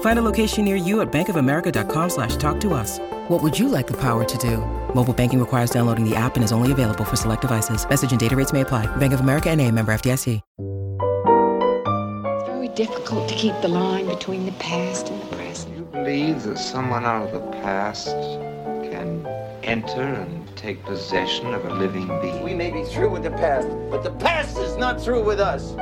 Find a location near you at bankofamerica.com slash talk to us. What would you like the power to do? Mobile banking requires downloading the app and is only available for select devices. Message and data rates may apply. Bank of America and a member FDIC. It's very difficult to keep the line between the past and the present. You believe that someone out of the past can enter and take possession of a living being? We may be through with the past, but the past is not through with us.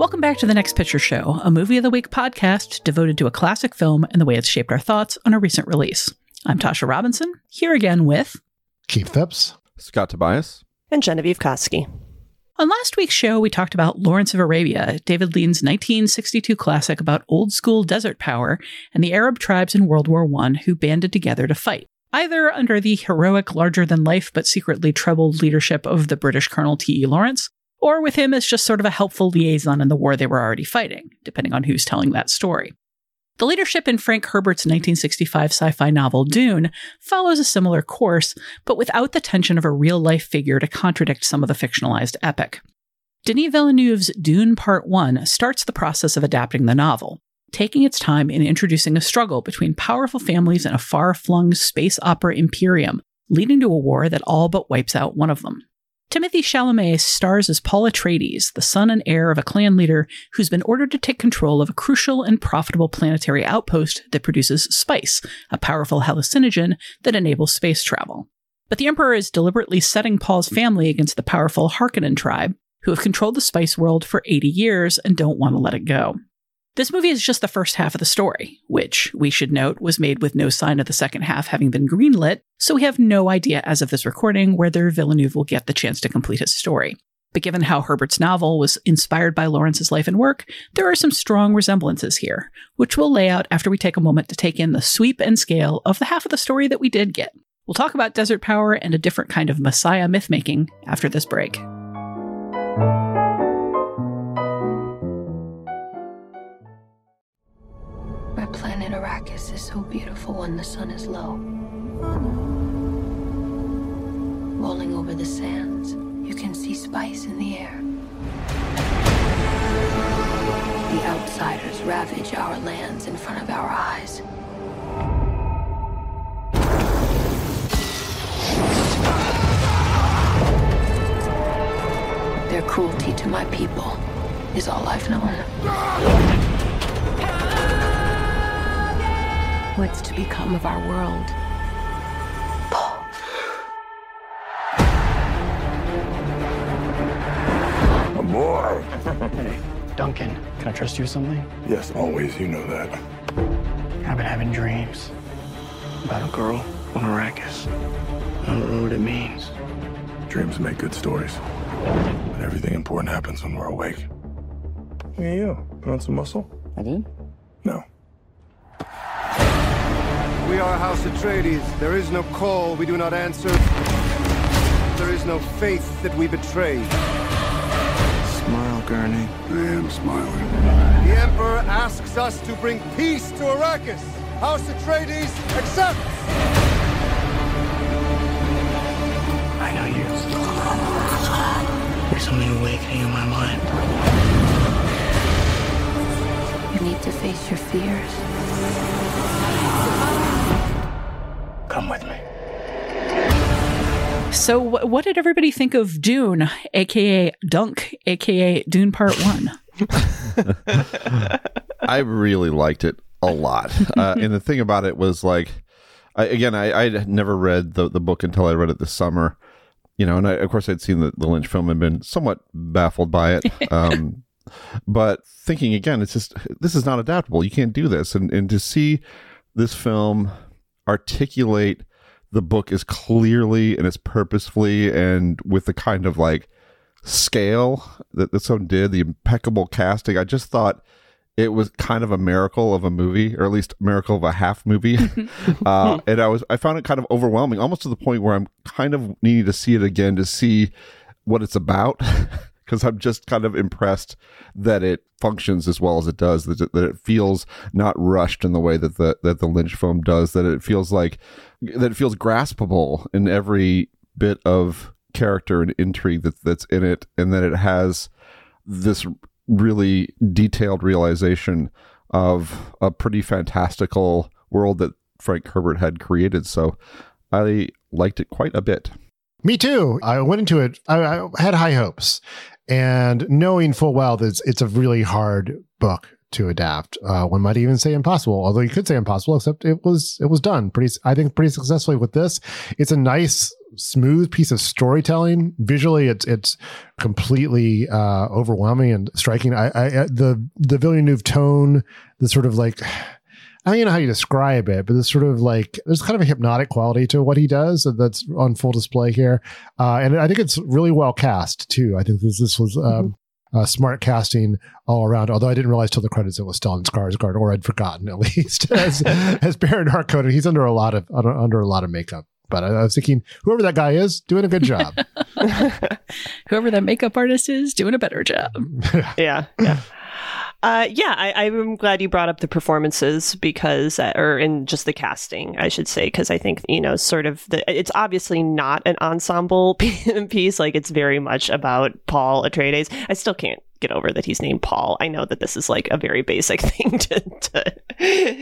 Welcome back to the Next Picture Show, a movie of the week podcast devoted to a classic film and the way it's shaped our thoughts on a recent release. I'm Tasha Robinson, here again with Keith Phipps, Scott Tobias, and Genevieve Koski. On last week's show, we talked about Lawrence of Arabia, David Lean's 1962 classic about old school desert power and the Arab tribes in World War I who banded together to fight, either under the heroic, larger than life but secretly troubled leadership of the British Colonel T.E. Lawrence, or with him as just sort of a helpful liaison in the war they were already fighting, depending on who's telling that story. The leadership in Frank Herbert's 1965 sci fi novel Dune follows a similar course, but without the tension of a real life figure to contradict some of the fictionalized epic. Denis Villeneuve's Dune Part 1 starts the process of adapting the novel, taking its time in introducing a struggle between powerful families in a far flung space opera imperium, leading to a war that all but wipes out one of them. Timothy Chalamet stars as Paul Atreides, the son and heir of a clan leader who's been ordered to take control of a crucial and profitable planetary outpost that produces spice, a powerful hallucinogen that enables space travel. But the Emperor is deliberately setting Paul's family against the powerful Harkonnen tribe, who have controlled the spice world for 80 years and don't want to let it go. This movie is just the first half of the story, which, we should note, was made with no sign of the second half having been greenlit, so we have no idea as of this recording whether Villeneuve will get the chance to complete his story. But given how Herbert's novel was inspired by Lawrence's life and work, there are some strong resemblances here, which we'll lay out after we take a moment to take in the sweep and scale of the half of the story that we did get. We'll talk about desert power and a different kind of Messiah mythmaking after this break. Arrakis is so beautiful when the sun is low. Rolling over the sands, you can see spice in the air. The outsiders ravage our lands in front of our eyes. Their cruelty to my people is all I've known. What's to become of our world? A boy. Hey, Duncan, can I trust you with something? Yes, always. You know that. I've been having dreams about a girl on Arrakis. I don't know what it means. Dreams make good stories. But everything important happens when we're awake. Look at you. Put on some muscle? I did? No. We are House Atreides. There is no call we do not answer. There is no faith that we betray. Smile, Gurney. I am smiling. The Emperor asks us to bring peace to Arrakis. House Atreides accepts. I know you. There's something awakening in my mind. You need to face your fears. Come with me. So, what did everybody think of Dune, aka Dunk, aka Dune Part One? I really liked it a lot. Uh, and the thing about it was like, I, again, I I had never read the the book until I read it this summer. You know, and I, of course I'd seen the, the Lynch film and been somewhat baffled by it. Um, but thinking again, it's just this is not adaptable. You can't do this, and and to see this film articulate the book as clearly and as purposefully and with the kind of like scale that this one did, the impeccable casting. I just thought it was kind of a miracle of a movie, or at least miracle of a half movie. uh, and I was I found it kind of overwhelming, almost to the point where I'm kind of needing to see it again to see what it's about. Because I'm just kind of impressed that it functions as well as it does. That it, that it feels not rushed in the way that the that the Lynch film does. That it feels like that it feels graspable in every bit of character and intrigue that that's in it, and that it has this really detailed realization of a pretty fantastical world that Frank Herbert had created. So I liked it quite a bit. Me too. I went into it. I, I had high hopes, and knowing full well that it's, it's a really hard book to adapt. Uh, one might even say impossible, although you could say impossible. Except it was it was done pretty. I think pretty successfully with this. It's a nice, smooth piece of storytelling. Visually, it's it's completely uh, overwhelming and striking. I, I the the Villeneuve tone, the sort of like. I don't even know how you describe it, but it's sort of like there's kind of a hypnotic quality to what he does that's on full display here, uh, and I think it's really well cast too. I think this this was um, uh, smart casting all around. Although I didn't realize till the credits it was Stellan Skarsgård, or I'd forgotten at least as as Baron Harkonnen. He's under a lot of under, under a lot of makeup. But I, I was thinking, whoever that guy is, doing a good job. Whoever that makeup artist is, doing a better job. yeah, yeah. Uh, yeah, I, I'm glad you brought up the performances because, uh, or in just the casting, I should say, because I think you know, sort of, the, it's obviously not an ensemble piece. Like it's very much about Paul Atreides. I still can't get over that he's named Paul. I know that this is like a very basic thing to, to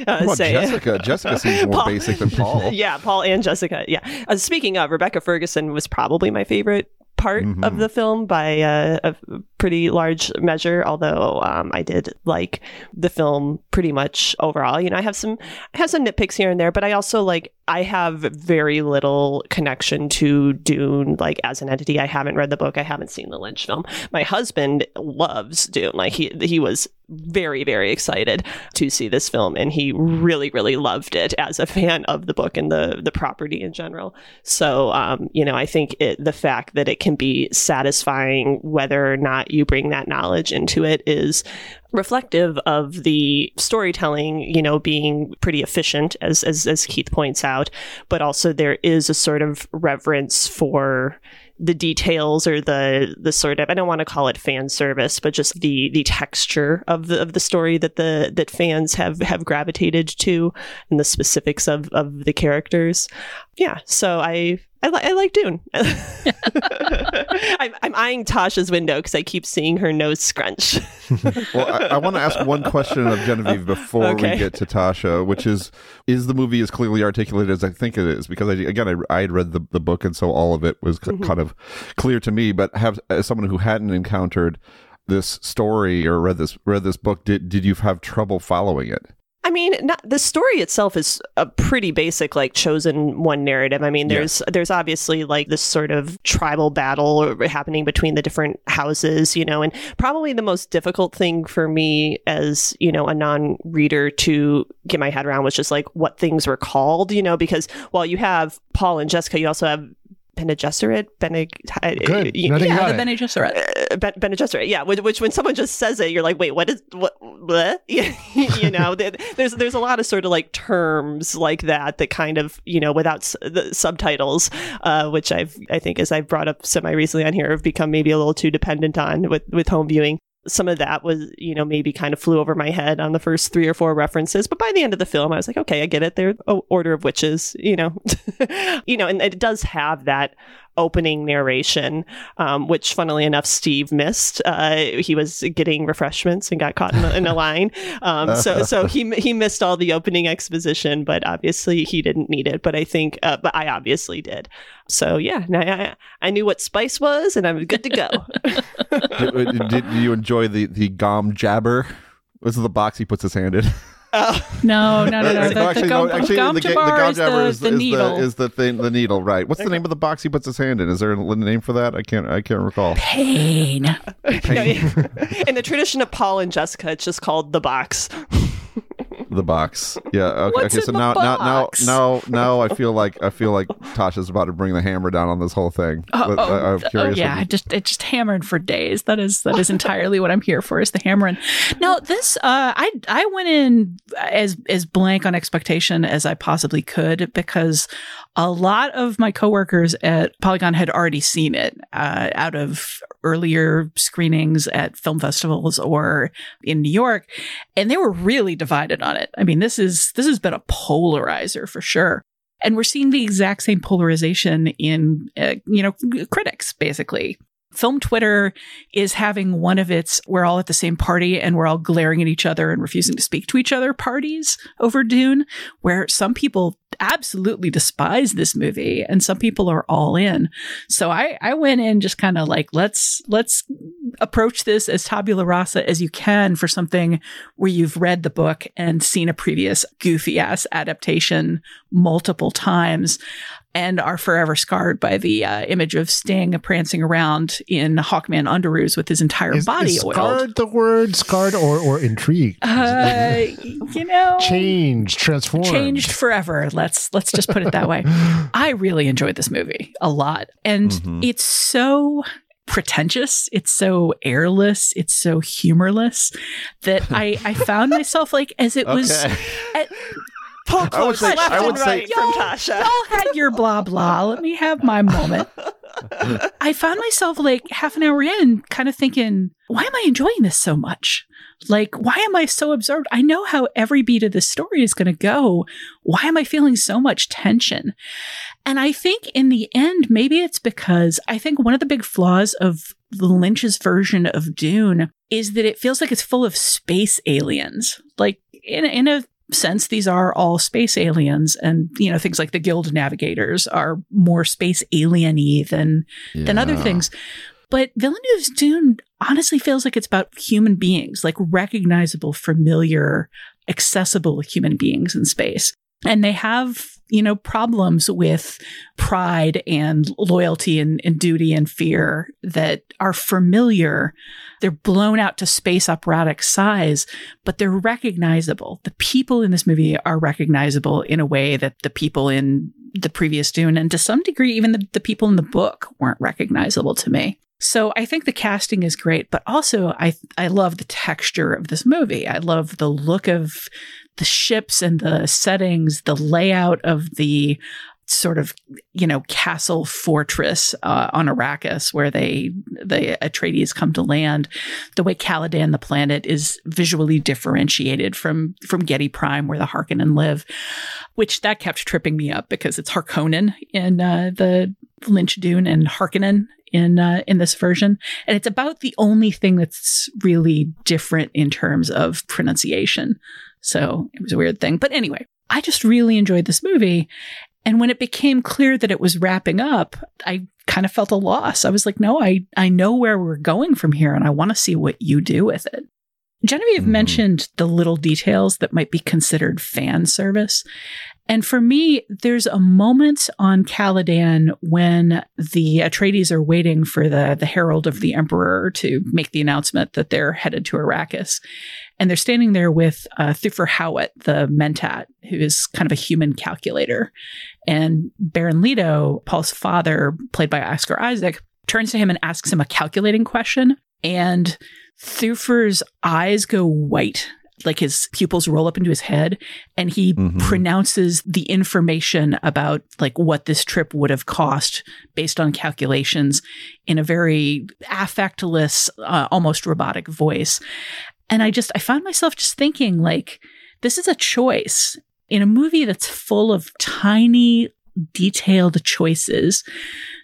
uh, Well, say. Jessica, Jessica seems more Paul- basic than Paul. yeah, Paul and Jessica. Yeah. Uh, speaking of, Rebecca Ferguson was probably my favorite part Mm-hmm. of the film by uh, a pretty large measure. Although um, I did like the film pretty much overall. You know, I have some I have some nitpicks here and there, but I also like I have very little connection to Dune like as an entity. I haven't read the book. I haven't seen the Lynch film. My husband loves Dune. Like he he was very very excited to see this film and he really really loved it as a fan of the book and the the property in general so um you know i think it the fact that it can be satisfying whether or not you bring that knowledge into it is reflective of the storytelling you know being pretty efficient as as, as keith points out but also there is a sort of reverence for the details or the the sort of I don't want to call it fan service, but just the the texture of the of the story that the that fans have have gravitated to and the specifics of of the characters. Yeah, so I I, li- I like Dune. I'm, I'm eyeing Tasha's window because I keep seeing her nose scrunch. well, I, I want to ask one question of Genevieve before Okay. we get to Tasha, which is: Is the movie as clearly articulated as I think it is? Because I, again, I, I had read the, the book, and so all of it was k- Mhm. kind of clear to me. But have as someone who hadn't encountered this story or read this read this book, did did you have trouble following it? I mean, not, the story itself is a pretty basic, like chosen one narrative. I mean, there's there's obviously like this sort of tribal battle happening between the different houses, you know, and probably the most difficult thing for me as you know a non-reader to get my head around was just like what things were called, you know, because while you have Paul and Jessica, you also have. Bene Gesserit, Bene, Good. I think you got the. Bene Gesserit. uh, Bene Gesserit, yeah. Which, which when someone just says it, you're like, wait, what is what? what? you know, there's there's a lot of sort of like terms like that that kind of you know without s- the subtitles, uh, which I've I think as I've brought up semi recently on here have become maybe a little too dependent on with with home viewing. Some of that was, you know, maybe kind of flew over my head on the first three or four references. But by the end of the film, I was like, okay, I get it. They're Order of Witches, you know, you know, and it does have that opening narration, um, which, funnily enough, Steve missed. Uh, he was getting refreshments and got caught in, a, in a line, um, so so he he missed all the opening exposition. But obviously, he didn't need it. But I think, uh, but I obviously did. So yeah, I, I knew what spice was, and I'm good to go. did, did you enjoy the the gom jabbar? This is the box he puts his hand in. Oh. No, no, no, no. The, actually, the gum, no, actually, gum the, ga- the jabbar gom is the, is, the is needle. the is the thing the needle right? What's the name of the box he puts his hand in? Is there a name for that? I can't I can't recall. Pain. in the tradition of Paul and Jessica, it's just called the box. The box. Yeah. Okay. Okay so now, now, now, now, now, I feel like I feel like Tasha's about to bring the hammer down on this whole thing. Oh, But oh, I'm curious. oh, yeah, I just it just hammered for days. That is that is entirely what I'm here for is the hammering. No, this uh, I I went in as as blank on expectation as I possibly could because a lot of my coworkers at Polygon had already seen it uh, out of earlier screenings at film festivals or in New York, and they were really divided on it. I mean, this is this has been a polarizer for sure. And we're seeing the exact same polarization in, uh, you know, critics, basically. Film Twitter is having one of its we're all at the same party and we're all glaring at each other and refusing to speak to each other parties over Dune, where some people absolutely despise this movie and some people are all in. So I, I went in just kind of like, let's, let's approach this as tabula rasa as you can for something where you've read the book and seen a previous goofy ass adaptation multiple times and are forever scarred by the uh, image of Sting prancing around in Hawkman underoos with his entire Is, body is oiled. scarred the word scarred or or intrigued? Uh, you know, Changed, transformed. changed forever. Let's let's just put it that way. I really enjoyed this movie a lot, and Mhm. it's so pretentious. It's so airless. It's so humorless that I I found myself like as it was. At, Pull I would close say- left I would and say- right from Tasha. y'all had your blah blah. Let me have my moment. I found myself like half an hour in, kind of thinking, why am I enjoying this so much? Like, why am I so absorbed? I know how every beat of this story is going to go. Why am I feeling so much tension? And I think in the end, maybe it's because I think one of the big flaws of Lynch's version of Dune is that it feels like it's full of space aliens. Like, in, in a sense, these are all space aliens, and you know things like the Guild Navigators are more space alien-y than than other things. But Villeneuve's Dune honestly feels like it's about human beings, like recognizable, familiar, accessible human beings in space. And they have, you know, problems with pride and loyalty and, and duty and fear that are familiar. They're blown out to space operatic size, but they're recognizable. The people in this movie are recognizable in a way that the people in the previous Dune, and to some degree, even the, the people in the book weren't recognizable to me. So I think the casting is great, but also I I love the texture of this movie. I love the look of the ships and the settings, the layout of the sort of you know castle fortress uh, on Arrakis where they the Atreides come to land. The way Caladan, the planet, is visually differentiated from from Giedi Prime where the Harkonnen live, which that kept tripping me up because it's Harkonnen in uh, the Lynch Dune and Harkonnen in uh, in this version, and it's about the only thing that's really different in terms of pronunciation. So it was a weird thing, but anyway, I just really enjoyed this movie. And when it became clear that it was wrapping up, I kind of felt a loss. I was like, no, I, I know where we're going from here and I want to see what you do with it. Genevieve mm-hmm. mentioned the little details that might be considered fan service. And for me, there's a moment on Caladan when the Atreides are waiting for the, the Herald of the Emperor to make the announcement that they're headed to Arrakis. And they're standing there with uh, Thufir Hawat, the Mentat, who is kind of a human calculator. And Baron Leto, Paul's father, played by Oscar Isaac, turns to him and asks him a calculating question. And Thufir's eyes go white like his pupils roll up into his head and he Mhm. pronounces the information about like what this trip would have cost based on calculations in a very affectless uh, almost robotic voice. And i just i found myself just thinking like this is a choice in a movie that's full of tiny detailed choices.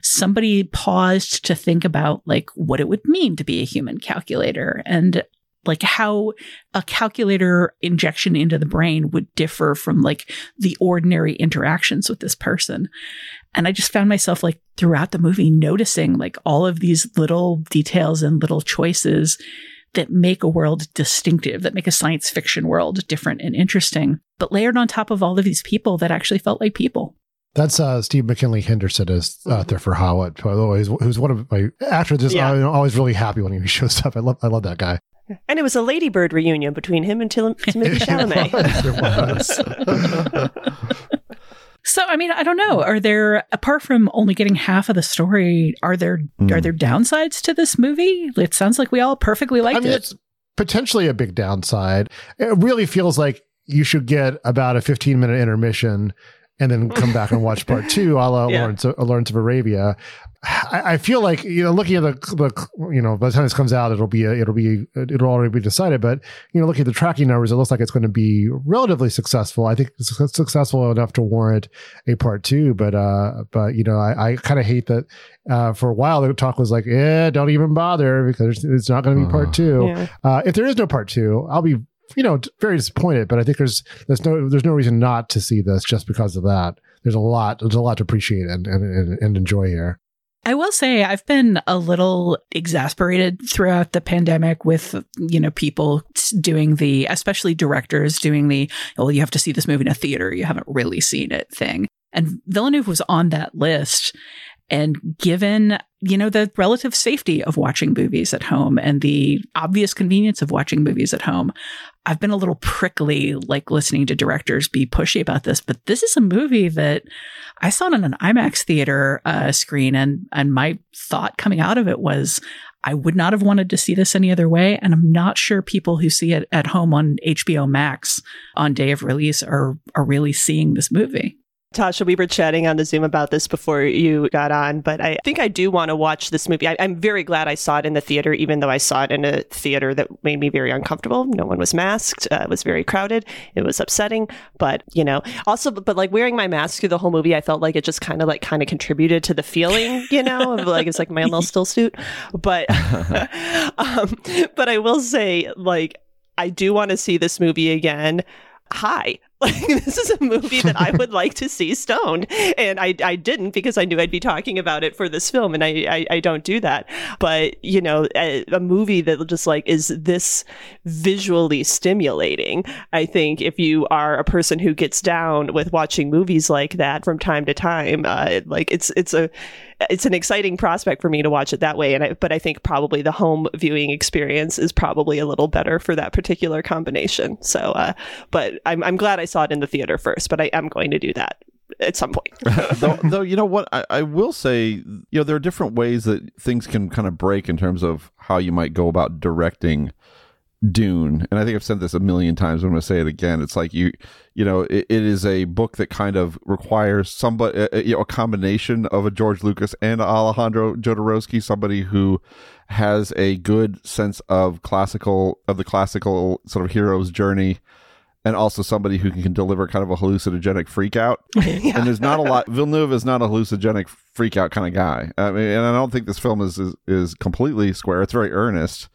Somebody paused to think about like what it would mean to be a human calculator. And like how a calculator injection into the brain would differ from like the ordinary interactions with this person. And I just found myself like throughout the movie noticing like all of these little details and little choices that make a world distinctive, that make a science fiction world different and interesting, but layered on top of all of these people that actually felt like people. That's uh, Steve McKinley Henderson is Thufir Hawat, by the way, who's one of my actors. Just Yeah. I'm always really happy when he shows up. I love, I love that guy. And it was a Lady Bird reunion between him and Tim- Timothy Chalamet. So I mean, I don't know. Are there apart from only getting half of the story, are there hmm. are there downsides to this movie? It sounds like we all perfectly liked I mean, it. it's potentially a big downside. It really feels like you should get about a 15 minute intermission and then come back and watch part two, a la Yeah. Lawrence, of, Lawrence of Arabia. I, I feel like you know, looking at the, the you know, by the time this comes out, it'll be a, it'll be it'll already be decided. But you know, looking at the tracking numbers, it looks like it's going to be relatively successful. I think it's successful enough to warrant a part two. But uh, but you know, I, I kind of hate that. Uh, for a while, the talk was like, "Yeah, don't even bother because it's not going to be part two. Yeah. Uh, if there is no part two, I'll be you know very disappointed. But I think there's there's no there's no reason not to see this just because of that. There's a lot there's a lot to appreciate and and, and, and enjoy here. I will say I've been a little exasperated throughout the pandemic with, you know, people doing the, especially directors doing the, well, you have to see this movie in a theater. You haven't really seen it thing. And Villeneuve was on that list. And given, you know, the relative safety of watching movies at home and the obvious convenience of watching movies at home, I've been a little prickly, like listening to directors be pushy about this. But this is a movie that I saw on an IMAX theater uh, screen, and and my thought coming out of it was, I would not have wanted to see this any other way. And I'm not sure people who see it at home on HBO Max on day of release are are really seeing this movie. Tasha, we were chatting on the Zoom about this before you got on, but I think I do want to watch this movie. I, I'm very glad I saw it in the theater, even though I saw it in a theater that made me very uncomfortable. No one was masked. Uh, it was very crowded. It was upsetting, but you know, also, but like wearing my mask through the whole movie, I felt like it just kind of like kind of contributed to the feeling, you know, of like it's like my little stillsuit. But, um, but I will say, like, I do want to see this movie again. Hi. Like this is a movie that I would like to see stoned, and I I didn't because I knew I'd be talking about it for this film, and I I, I don't do that. But you know, a, a movie that just like is this visually stimulating. I think if you are a person who gets down with watching movies like that from time to time, uh, like it's it's a it's an exciting prospect for me to watch it that way. And I, but I think probably the home viewing experience is probably a little better for that particular combination. So, uh, but I'm I'm glad I saw it in the theater first. But I am going to do that at some point. though, though, you know what, I, I will say, you know, there are different ways that things can kind of break in terms of how you might go about directing Dune. And I think I've said this a million times. I'm going to say it again. It's like you, you know, it, it is a book that kind of requires somebody, uh, you know, a combination of a George Lucas and Alejandro Jodorowsky, somebody who has a good sense of classical, of the classical sort of hero's journey and also somebody who can deliver kind of a hallucinogenic freak out. And there's not a lot. Villeneuve is not a hallucinogenic freak out kind of guy. I mean, and I don't think this film is, is is completely square. It's very earnest,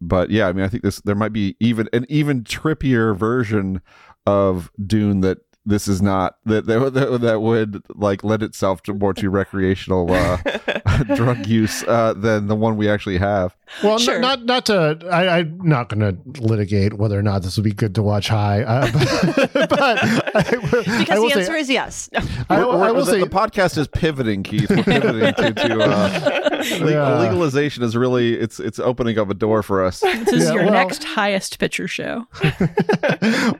but yeah, I mean, I think this there might be even an even trippier version of Dune that this is not that that, that, that would like lend itself to more to recreational uh, drug use uh, than the one we actually have. Well, n- not not to. I, I'm not going to litigate whether or not this would be good to watch high, uh, but, but I, will- I Because will the say- answer is yes. I, We're- will- I will the, say the podcast is pivoting, Keith. We're pivoting to, to uh, Yeah. legalization is really it's it's opening up a door for us. This is Yeah, your well- next highest picture show.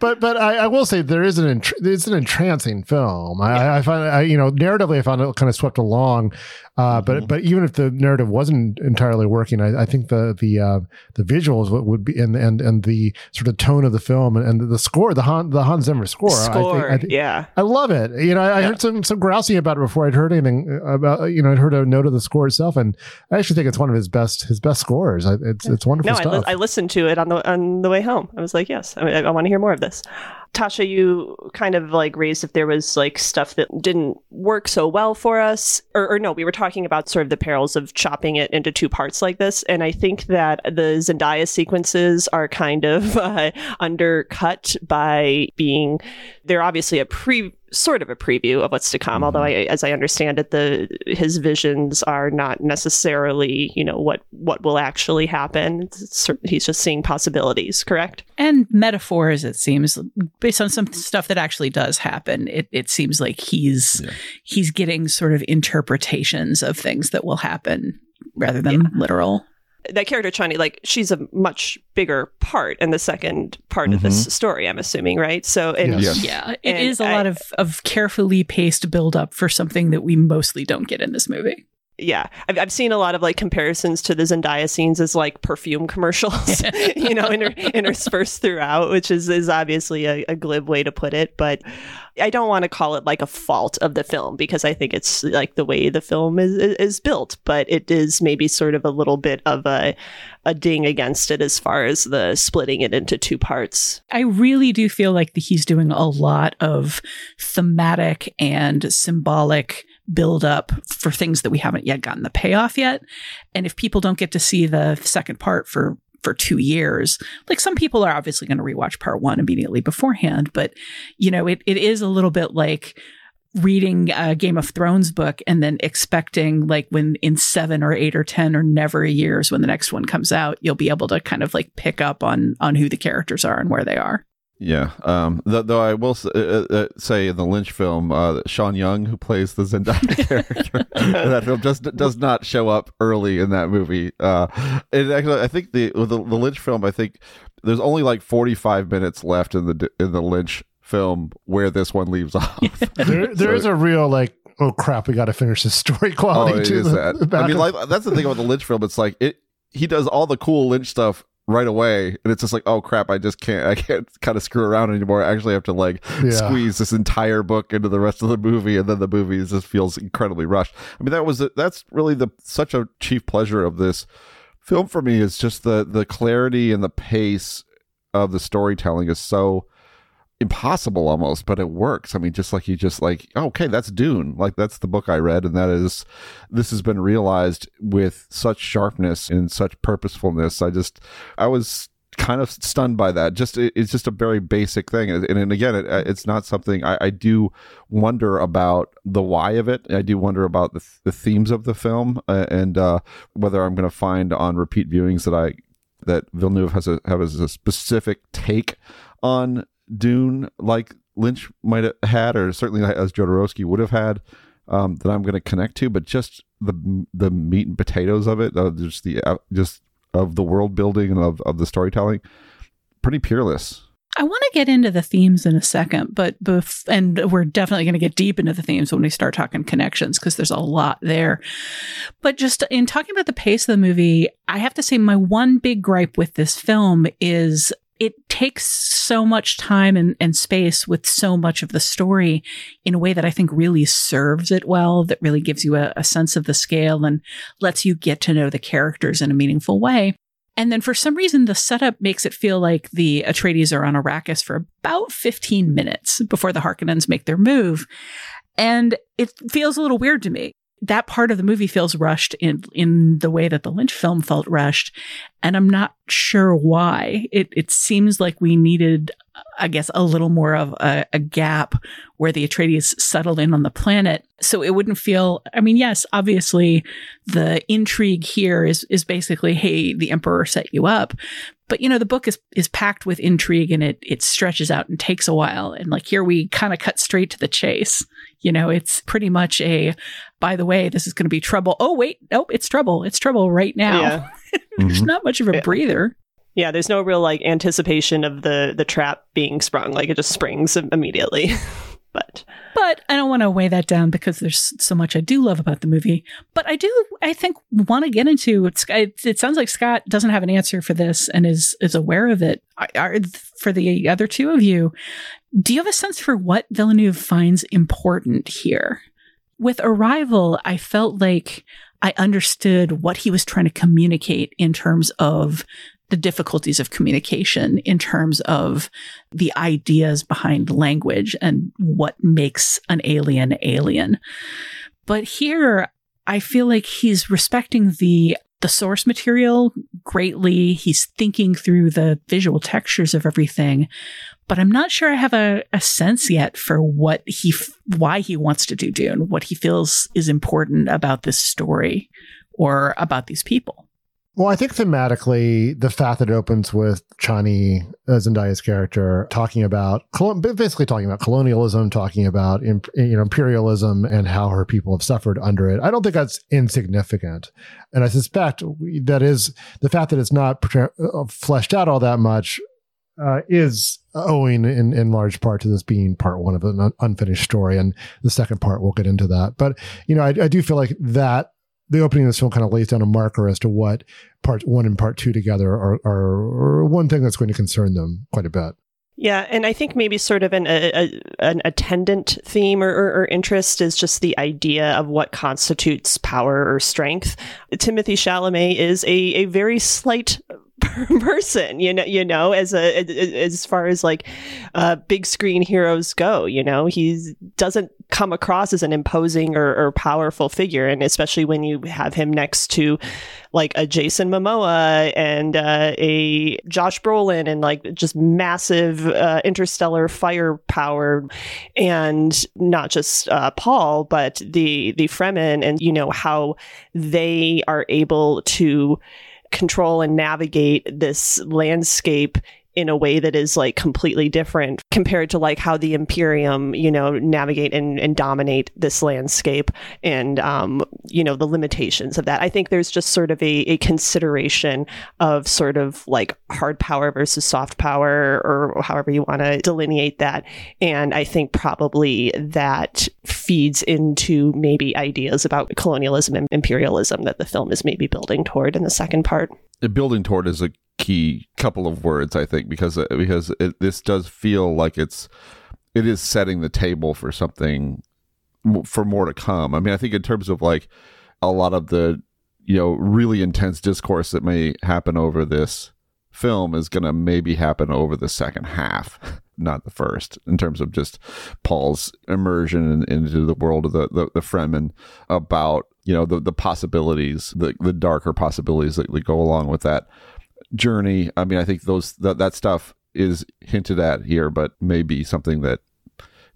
but but I, I will say there is an entr- it's an entrancing film. I, I find I, you know narratively I found it kind of swept along, uh, but but even if the narrative wasn't entirely working, I, I think the the uh, the visuals would, would be and and and the sort of tone of the film and, and the score the Han the Hans Zimmer score. I think, I think, yeah. I love it. You know, I, I heard some some grousing about it before I'd heard anything about. You know, I'd heard a note of the score itself, and I actually think it's one of his best his best scores. I, it's it's wonderful No, I, li- I listened to it on the on the way home. I was like, yes, I, I want to hear more of this. Tasha, you kind of like raised if there was like stuff that didn't work so well for us, or, or, no, we were talking about sort of the perils of chopping it into two parts like this. And I think that the Zendaya sequences are kind of uh, undercut by being, they're obviously a pre sort of a preview of what's to come. Mm-hmm. Although, I, as I understand it, the his visions are not necessarily, you know, what what will actually happen. It's, he's just seeing possibilities, correct? And metaphors, it seems, based on some stuff that actually does happen. It it seems like he's yeah. he's getting sort of interpretations of things that will happen rather than yeah. literal that character Chani, like she's a much bigger part in the second part mm-hmm. of this mm-hmm. story. I'm assuming, right? So, and yes. yeah, it is a I, lot of of carefully paced build up for something that we mostly don't get in this movie yeah, I've, I've seen a lot of like comparisons to the Zendaya scenes as like perfume commercials, you know, inter- interspersed throughout, which is is obviously a, a glib way to put it, but I don't want to call it like a fault of the film because I think it's like the way the film is is built, but it is maybe sort of a little bit of a a ding against it as far as the splitting it into two parts. I really do feel like he's doing a lot of thematic and symbolic build up for things that we haven't yet gotten the payoff yet. And if people don't get to see the second part for for two years. Like some people are obviously going to rewatch part one immediately beforehand, but you know, it, it is a little bit like reading a Game of Thrones book and then expecting like when in seven or eight or 10 or never years when the next one comes out, you'll be able to kind of like pick up on, on who the characters are and where they are. Yeah. Um, th- though I will s- uh, uh, say in the Lynch film, uh, Sean Young, who plays the Zendaya character that film, just does not show up early in that movie. Uh, and actually, I think the, the the Lynch film, I think there's only like 45 minutes left in the in the Lynch film where this one leaves off. there, there so, is a real like oh crap, we got to finish this story quality. Oh, the, that. I mean, like that's the thing about the Lynch film. It's like it. He does all the cool Lynch stuff right away and it's just like oh crap i just can't i can't kind of screw around anymore i actually have to like yeah. squeeze this entire book into the rest of the movie and then the movie just feels incredibly rushed i mean that was that's really the such a chief pleasure of this film for me is just the the clarity and the pace of the storytelling is so impossible almost, but it works. I mean, just like you just like, okay, that's Dune. Like that's the book I read, and that is this has been realized with such sharpness and such purposefulness. I just I was kind of stunned by that. Just it, it's just a very basic thing, and, and again, it, it's not something I, I, do wonder about the why of it. I do wonder about the, the themes of the film uh, and uh, whether I'm going to find on repeat viewings that I that Villeneuve has a has a specific take on Dune like Lynch might have had, or certainly as Jodorowsky would have had, um, that I'm going to connect to. But just the the meat and potatoes of it, uh, just the uh, just of the world building and of, of the storytelling, pretty peerless. I want to get into the themes in a second, but bef- and we're definitely going to get deep into the themes when we start talking connections because there's a lot there. But just in talking about the pace of the movie, I have to say my one big gripe with this film is it takes so much time and, and space with so much of the story in a way that I think really serves it well, that really gives you a, a sense of the scale and lets you get to know the characters in a meaningful way. And then for some reason, the setup makes it feel like the Atreides are on Arrakis for about 15 minutes before the Harkonnens make their move. And it feels a little weird to me that part of the movie feels rushed in in the way that the Lynch film felt rushed, and I'm not sure why. It it seems like we needed, I guess, a little more of a, a gap where the Atreides settled in on the planet, so it wouldn't feel. I mean, yes, obviously, the intrigue here is is basically, hey, the Emperor set you up, but you know the book is is packed with intrigue and it it stretches out and takes a while. And like here we kind of cut straight to the chase. You know it's pretty much a by the way this is going to be trouble. Oh wait nope it's trouble. It's trouble right now. Yeah. there's mm-hmm. not much of a breather. Yeah there's no real like anticipation of the the trap being sprung. Like it just springs immediately but but I don't want to weigh that down because there's so much I do love about the movie. But I do, I think, want to get into it. It sounds like Scott doesn't have an answer for this and is is aware of it. For the other two of you, do you have a sense for what Villeneuve finds important here? With Arrival, I felt like I understood what he was trying to communicate in terms of the difficulties of communication in terms of the ideas behind language and what makes an alien alien. But here, I feel like he's respecting the the source material greatly. He's thinking through the visual textures of everything, but I'm not sure I have a, a sense yet for what he, why he wants to do Dune, what he feels is important about this story or about these people. Well, I think thematically, the fact that it opens with Chani uh, Zendaya's character talking about basically talking about colonialism, talking about you know imperialism and how her people have suffered under it. I don't think that's insignificant, and I suspect that is the fact that it's not uh, fleshed out all that much uh, is owing in, in large part to this being part one of an unfinished story. And the second part, we'll get into that. But, you know, I, I do feel like that the opening of this film kind of lays down a marker as to what part one and part two together are, are, are one thing that's going to concern them quite a bit. Yeah, and I think maybe sort of an a, an attendant theme or, or, or, interest is just the idea of what constitutes power or strength. Timothy Chalamet is a, a very slight person you know you know as a as far as like uh big screen heroes go you know? He doesn't come across as an imposing or, or powerful figure and especially when you have him next to like a Jason Momoa and uh, a Josh Brolin and like just massive uh, interstellar firepower. And not just uh, Paul but the the Fremen and you know how they are able to control and navigate this landscape in a way that is like completely different compared to like how the Imperium, you know, navigate and, and dominate this landscape and, um, you know, the limitations of that. I think there's just sort of a, a consideration of sort of like hard power versus soft power or however you want to delineate that. And I think probably that feeds into maybe ideas about colonialism and imperialism that the film is maybe building toward in the second part. Building toward is a key couple of words, I think, because uh, because it, this does feel like it's it is setting the table for something for more to come. I mean, I think in terms of like a lot of the you know really intense discourse that may happen over this film is going to maybe happen over the second half, not the first, in terms of just Paul's immersion in, into the world of the, the, the Fremen about, you know, the, the possibilities, the, the darker possibilities that, that go along with that journey. I mean, I think those that that stuff is hinted at here, but maybe something that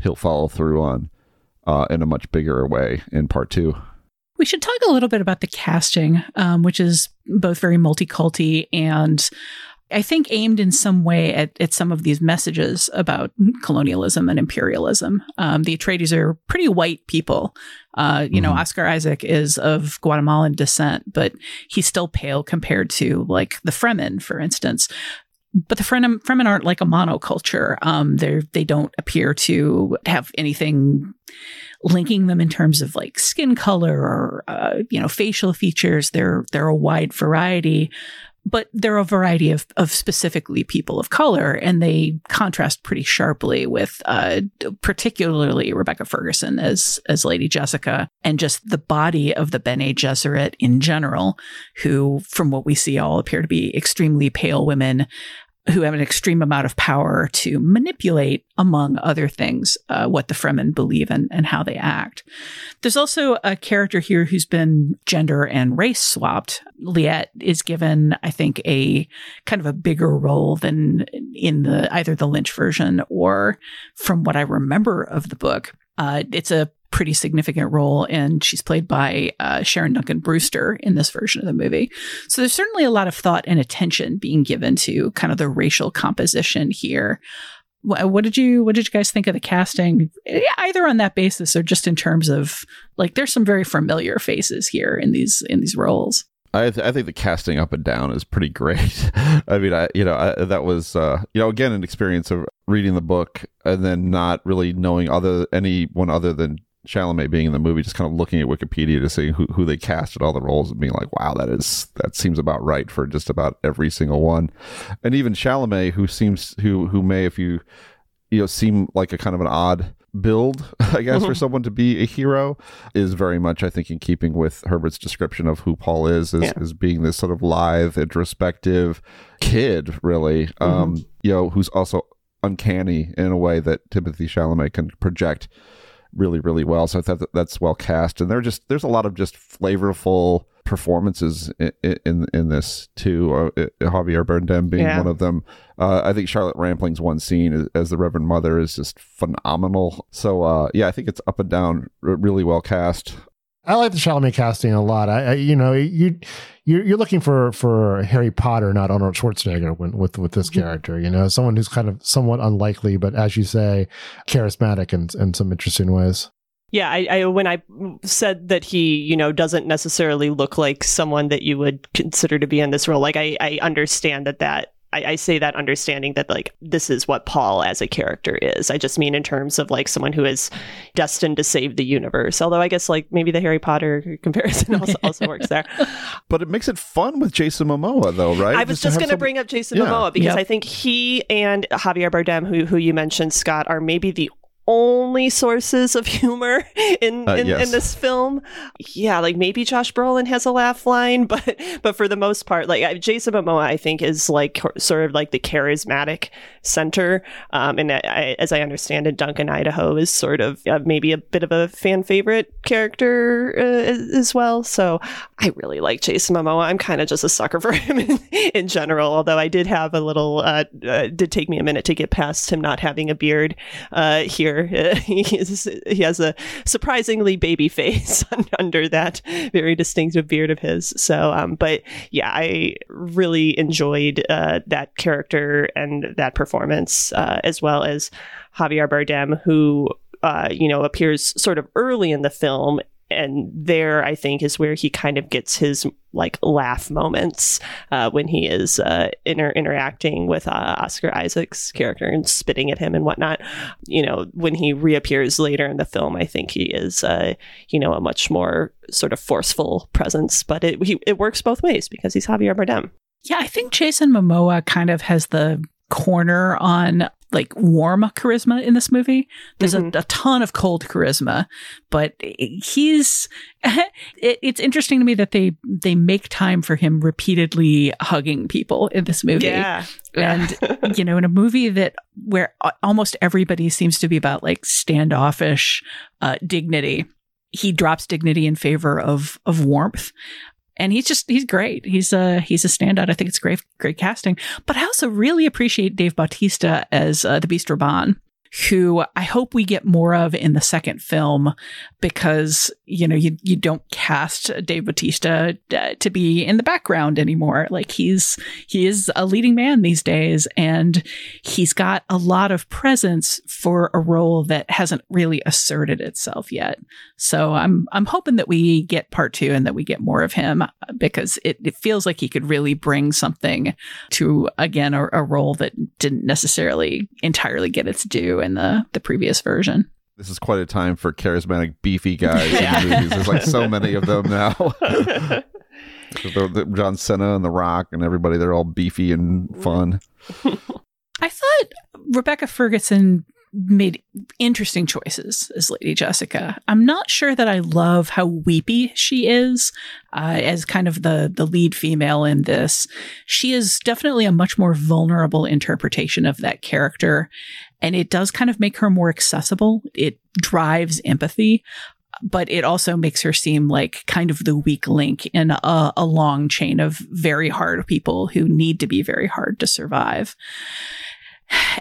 he'll follow through on uh, in a much bigger way in part two. We should talk a little bit about the casting, um, which is both very multi-culti and I think aimed in some way at, at some of these messages about colonialism and imperialism. Um, the Atreides are pretty white people. Uh, you mm-hmm. know, Oscar Isaac is of Guatemalan descent, but he's still pale compared to like the Fremen, for instance. But the Fremen, Fremen aren't like a monoculture. Um, they they don't appear to have anything linking them in terms of like skin color or uh, you know facial features. They're they're a wide variety but they're a variety of, of specifically people of color, and they contrast pretty sharply with, uh, particularly Rebecca Ferguson as as Lady Jessica, and just the body of the Bene Gesserit in general, who, from what we see, all appear to be extremely pale women who have an extreme amount of power to manipulate, among other things, uh, what the Fremen believe and, and how they act. There's also a character here who's been gender and race swapped. Liet is given, I think, a kind of a bigger role than in the either the Lynch version or from what I remember of the book. Uh, it's a pretty significant role, and she's played by uh, Sharon Duncan Brewster in this version of the movie. So there's certainly a lot of thought and attention being given to kind of the racial composition here. What did you What did you guys think of the casting? Either on that basis or just in terms of like, there's some very familiar faces here in these in these roles. I, th- I think the casting up and down is pretty great. I mean, I you know I, that was uh, you know again an experience of reading the book and then not really knowing other anyone other than Chalamet being in the movie, just kind of looking at Wikipedia to see who, who they casted all the roles and being like, wow, that is that seems about right for just about every single one. And even Chalamet, who seems who who may, if you you know, seem like a kind of an odd build, I guess, for someone to be a hero is very much, I think, in keeping with Herbert's description of who Paul is, as, Yeah. as being this sort of lithe, introspective kid, really, um, you know, who's also uncanny in a way that Timothy Chalamet can project really, really well. So I thought that that's well cast, and there just there's a lot of just flavorful performances in in, in this too. Uh, uh, Javier Bardem being Yeah. one of them. Uh, I think Charlotte Rampling's one scene as, as the Reverend Mother is just phenomenal. So uh, yeah, I think it's up and down, really well cast. I like the Chalamet casting a lot. I, I you know, you you're, you're looking for for Harry Potter, not Arnold Schwarzenegger, when, with with this mm-hmm. character. You know, someone who's kind of somewhat unlikely, but as you say, charismatic in in some interesting ways. Yeah, I, I when I said that he, you know, doesn't necessarily look like someone that you would consider to be in this role. Like I, I understand that that I, I say that understanding that like this is what Paul as a character is. I just mean in terms of like someone who is destined to save the universe. Although I guess like maybe the Harry Potter comparison also, also works there. But it makes it fun with Jason Momoa, though, right? I was to just have going to some- bring up Jason Yeah. Momoa because Yep. I think he and Javier Bardem, who who you mentioned, Scott, are maybe the only sources of humor in Uh, in, yes. in this film. Yeah, like maybe Josh Brolin has a laugh line, but but for the most part, like Jason Momoa, I think is like sort of like the charismatic center. Um, and I, as I understand it, Duncan Idaho is sort of uh, maybe a bit of a fan favorite character uh, as, as well. So I really like Jason Momoa. I'm kind of just a sucker for him in, in general. Although I did have a little, uh, uh, did take me a minute to get past him not having a beard uh, here. He, he has a surprisingly baby face under that very distinctive beard of his. So, um, but yeah, I really enjoyed uh, that character and that performance, uh, as well as Javier Bardem, who uh, you know appears sort of early in the film. And there, I think, is where he kind of gets his like laugh moments uh, when he is uh, inter- interacting with uh, Oscar Isaac's character and spitting at him and whatnot. You know, when he reappears later in the film, I think he is, uh, you know, a much more sort of forceful presence. But it he, it works both ways because he's Javier Bardem. Yeah, I think Jason Momoa kind of has the corner on like warm charisma in this movie. There's a, a ton of cold charisma, but he's it, it's interesting to me that they they make time for him repeatedly hugging people in this movie. Yeah. And you know, in a movie that where almost everybody seems to be about like standoffish uh, dignity, he drops dignity in favor of of warmth and he's just he's great. He's a he's a standout. I think it's great great casting. But I also really appreciate Dave Bautista as uh, the Beast Rabban, who I hope we get more of in the second film because you know you you don't cast Dave Bautista uh, to be in the background anymore. Like he's he is a leading man these days, and he's got a lot of presence for a role that hasn't really asserted itself yet. So I'm I'm hoping that we get part two and that we get more of him because it, it feels like he could really bring something to again a, a role that didn't necessarily entirely get its due in the the previous version. This is quite a time for charismatic, beefy guys in movies. There's like so many of them now. The- the John Cena and The Rock and everybody, they're all beefy and fun. I thought Rebecca Ferguson made interesting choices as Lady Jessica. I'm not sure that I love how weepy she is uh, as kind of the the lead female in this. She is definitely a much more vulnerable interpretation of that character, and it does kind of make her more accessible. It drives empathy. But it also makes her seem like kind of the weak link in a, a long chain of very hard people who need to be very hard to survive.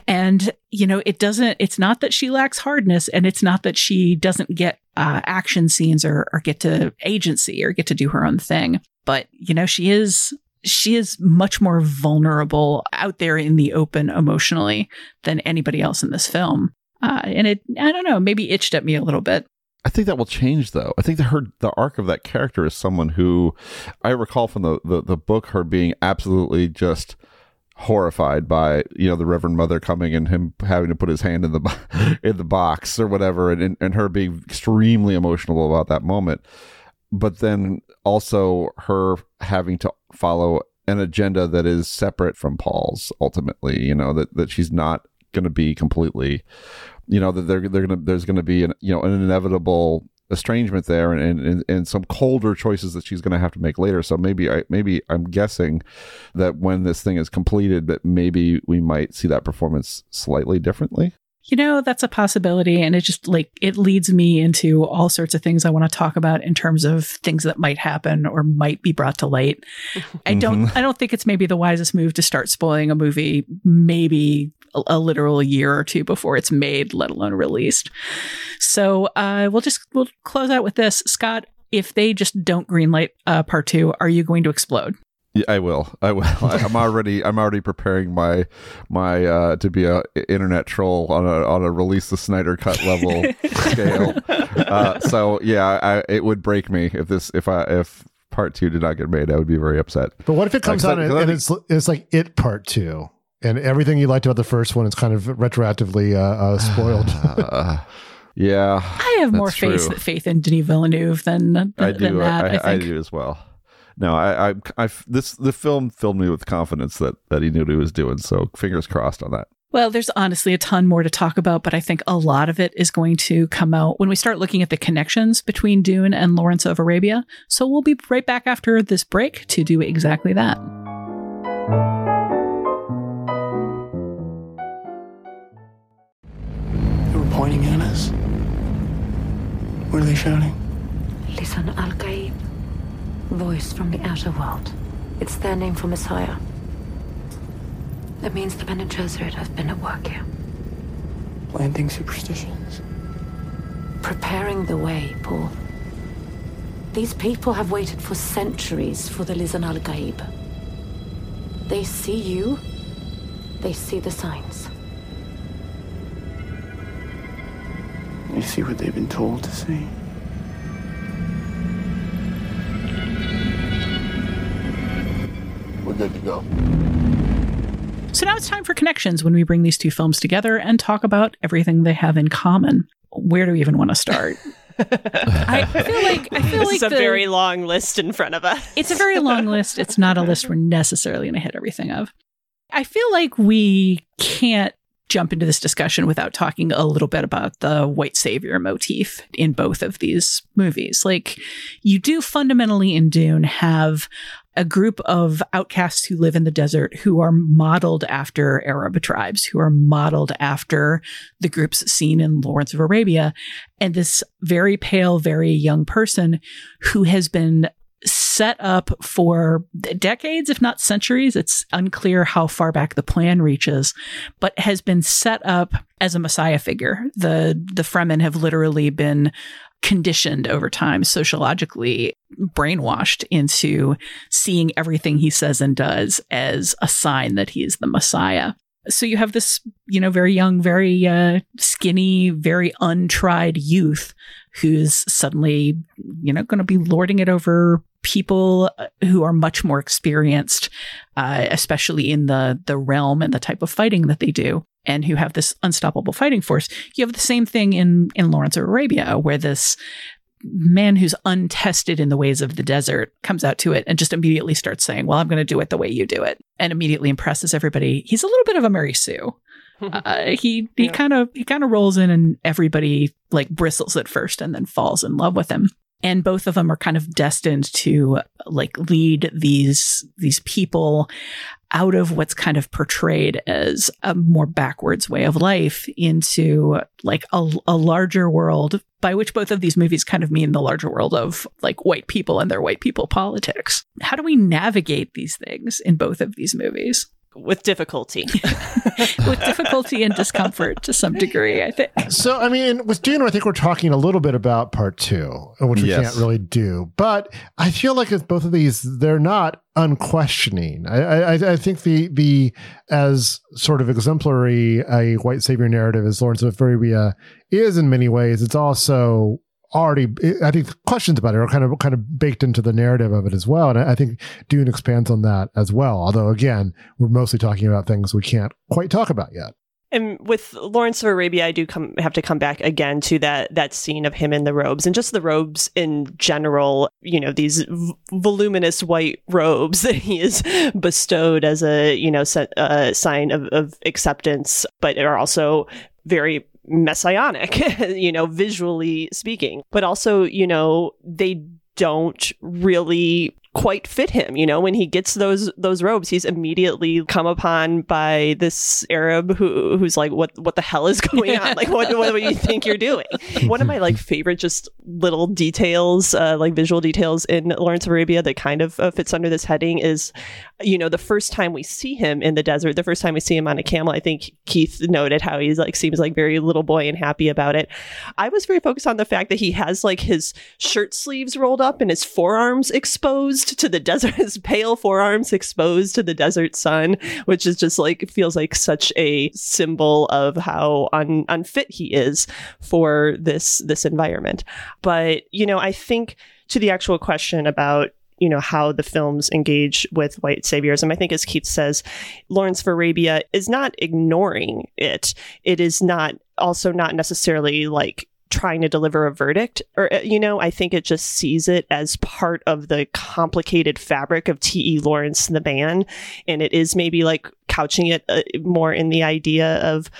And, you know, it doesn't, it's not that she lacks hardness and it's not that she doesn't get uh, action scenes or, or get to agency or get to do her own thing. But, you know, she is, she is much more vulnerable out there in the open emotionally than anybody else in this film. Uh, and it, I don't know, maybe itched at me a little bit. I think that will change though. I think that her the arc of that character is someone who I recall from the, the, the book her being absolutely just horrified by you know the Reverend Mother coming and him having to put his hand in the in the box or whatever, and and- her being extremely emotional about that moment. But then also her having to follow an agenda that is separate from Paul's ultimately. You know that that she's not going to be completely, you know, that they're they're going to there's going to be an you know an inevitable estrangement there and, and and some colder choices that she's going to have to make later. So maybe i maybe i'm guessing that when this thing is completed that maybe we might see that performance slightly differently you know, that's a possibility. And it just like, it leads me into all sorts of things I want to talk about in terms of things that might happen or might be brought to light. I don't, Mhm. I don't think it's maybe the wisest move to start spoiling a movie maybe a, a literal year or two before it's made, let alone released. So, uh, we'll just, we'll close out with this. Scott, if they just don't greenlight uh, part two, are you going to explode? Yeah, I will. I will. I, I'm already. I'm already preparing my my uh, to be a internet troll on a on a release the Snyder cut level scale. Uh, so yeah, I, it would break me if this if I if part two did not get made. I would be very upset. But what if it comes Uh, 'cause out I- and, 'cause and it's it's like it part two, and everything you liked about the first one is kind of retroactively uh, uh, spoiled. Uh, yeah, I have more faith, true. faith in Denis Villeneuve than, than I do. that. I, I, I, do as well. No, I, I, I, this the film filled me with confidence that that he knew what he was doing. So fingers crossed on that. Well, there's honestly a ton more to talk about, but I think a lot of it is going to come out when we start looking at the connections between Dune and Lawrence of Arabia. So we'll be right back after this break to do exactly that. They were pointing at us. What are they shouting? Lisan, al Gaib. Voice from the outer world. It's their name for Messiah. That means the Bene Gesserit have been at work here. Planting superstitions. Preparing the way, Paul. These people have waited for centuries for the Lisan al Gaib. They see you, they see the signs. You see what they've been told to see. We're good to go. So now it's time for connections when we bring these two films together and talk about everything they have in common. Where do we even want to start? I feel like I feel this like is a the- very long list in front of us. It's a very long list. It's not a list we're necessarily going to hit everything of. I feel like we can't jump into this discussion without talking a little bit about the white savior motif in both of these movies. Like, you do fundamentally in Dune have a group of outcasts who live in the desert who are modeled after Arab tribes, who are modeled after the groups seen in Lawrence of Arabia. And this very pale, very young person who has been set up for decades, if not centuries. It's unclear how far back the plan reaches, but has been set up as a messiah figure. The the Fremen have literally been conditioned over time, sociologically brainwashed into seeing everything he says and does as a sign that he is the messiah. So you have this, you know, very young, very uh, skinny, very untried youth who's suddenly, you know, going to be lording it over people uh, who are much more experienced, uh, especially in the the realm and the type of fighting that they do, and who have this unstoppable fighting force. You have the same thing in in Lawrence of Arabia, where this man who's untested in the ways of the desert comes out to it and just immediately starts saying, "Well, I'm going to do it the way you do it," and immediately impresses everybody. He's a little bit of a Mary Sue. Uh, he he kind of he kind of rolls in and everybody like bristles at first and then falls in love with him. And both of them are kind of destined to like lead these these people out of what's kind of portrayed as a more backwards way of life into like a, a larger world by which both of these movies kind of mean the larger world of like white people and their white people politics. How do we navigate these things in both of these movies with difficulty with difficulty and discomfort to some degree i think So, I mean, with Dune, I think we're talking a little bit about part two, which we Yes. can't really do. But I feel like with both of these, they're not unquestioning. I, I, I think the the as sort of exemplary a white savior narrative as Lawrence of Arabia is in many ways, it's also already i think questions about it are kind of kind of baked into the narrative of it as well and i think dune expands on that as well although again we're mostly talking about things we can't quite talk about yet And with Lawrence of Arabia, I do come have to come back again to that that scene of him in the robes and just the robes in general. You know, these v- voluminous white robes that he is bestowed as a you know se- uh, sign of, of acceptance, but are also very messianic. you know, visually speaking, but also you know they don't really quite fit him. You know, when he gets those those robes, he's immediately come upon by this Arab who who's like, "What what the hell is going on? Like, what what do you think you're doing?" One of my like favorite just little details, uh, like visual details in Lawrence of Arabia that kind of uh, fits under this heading is, you know, the first time we see him in the desert, the first time we see him on a camel. I think Keith noted how he's like seems like very little boy and happy about it. I was very focused on the fact that he has like his shirt sleeves rolled up and his forearms exposed to the desert, his pale forearms exposed to the desert sun, which is just like feels like such a symbol of how un- unfit he is for this this environment. But you know, I think to the actual question about you know how the films engage with white saviorism. I think, as Keith says, Lawrence of Arabia is not ignoring it. It is not also not necessarily like trying to deliver a verdict or uh, you know i think it just sees it as part of the complicated fabric of T.E. lawrence and the man and it is maybe like couching it uh, more in the idea of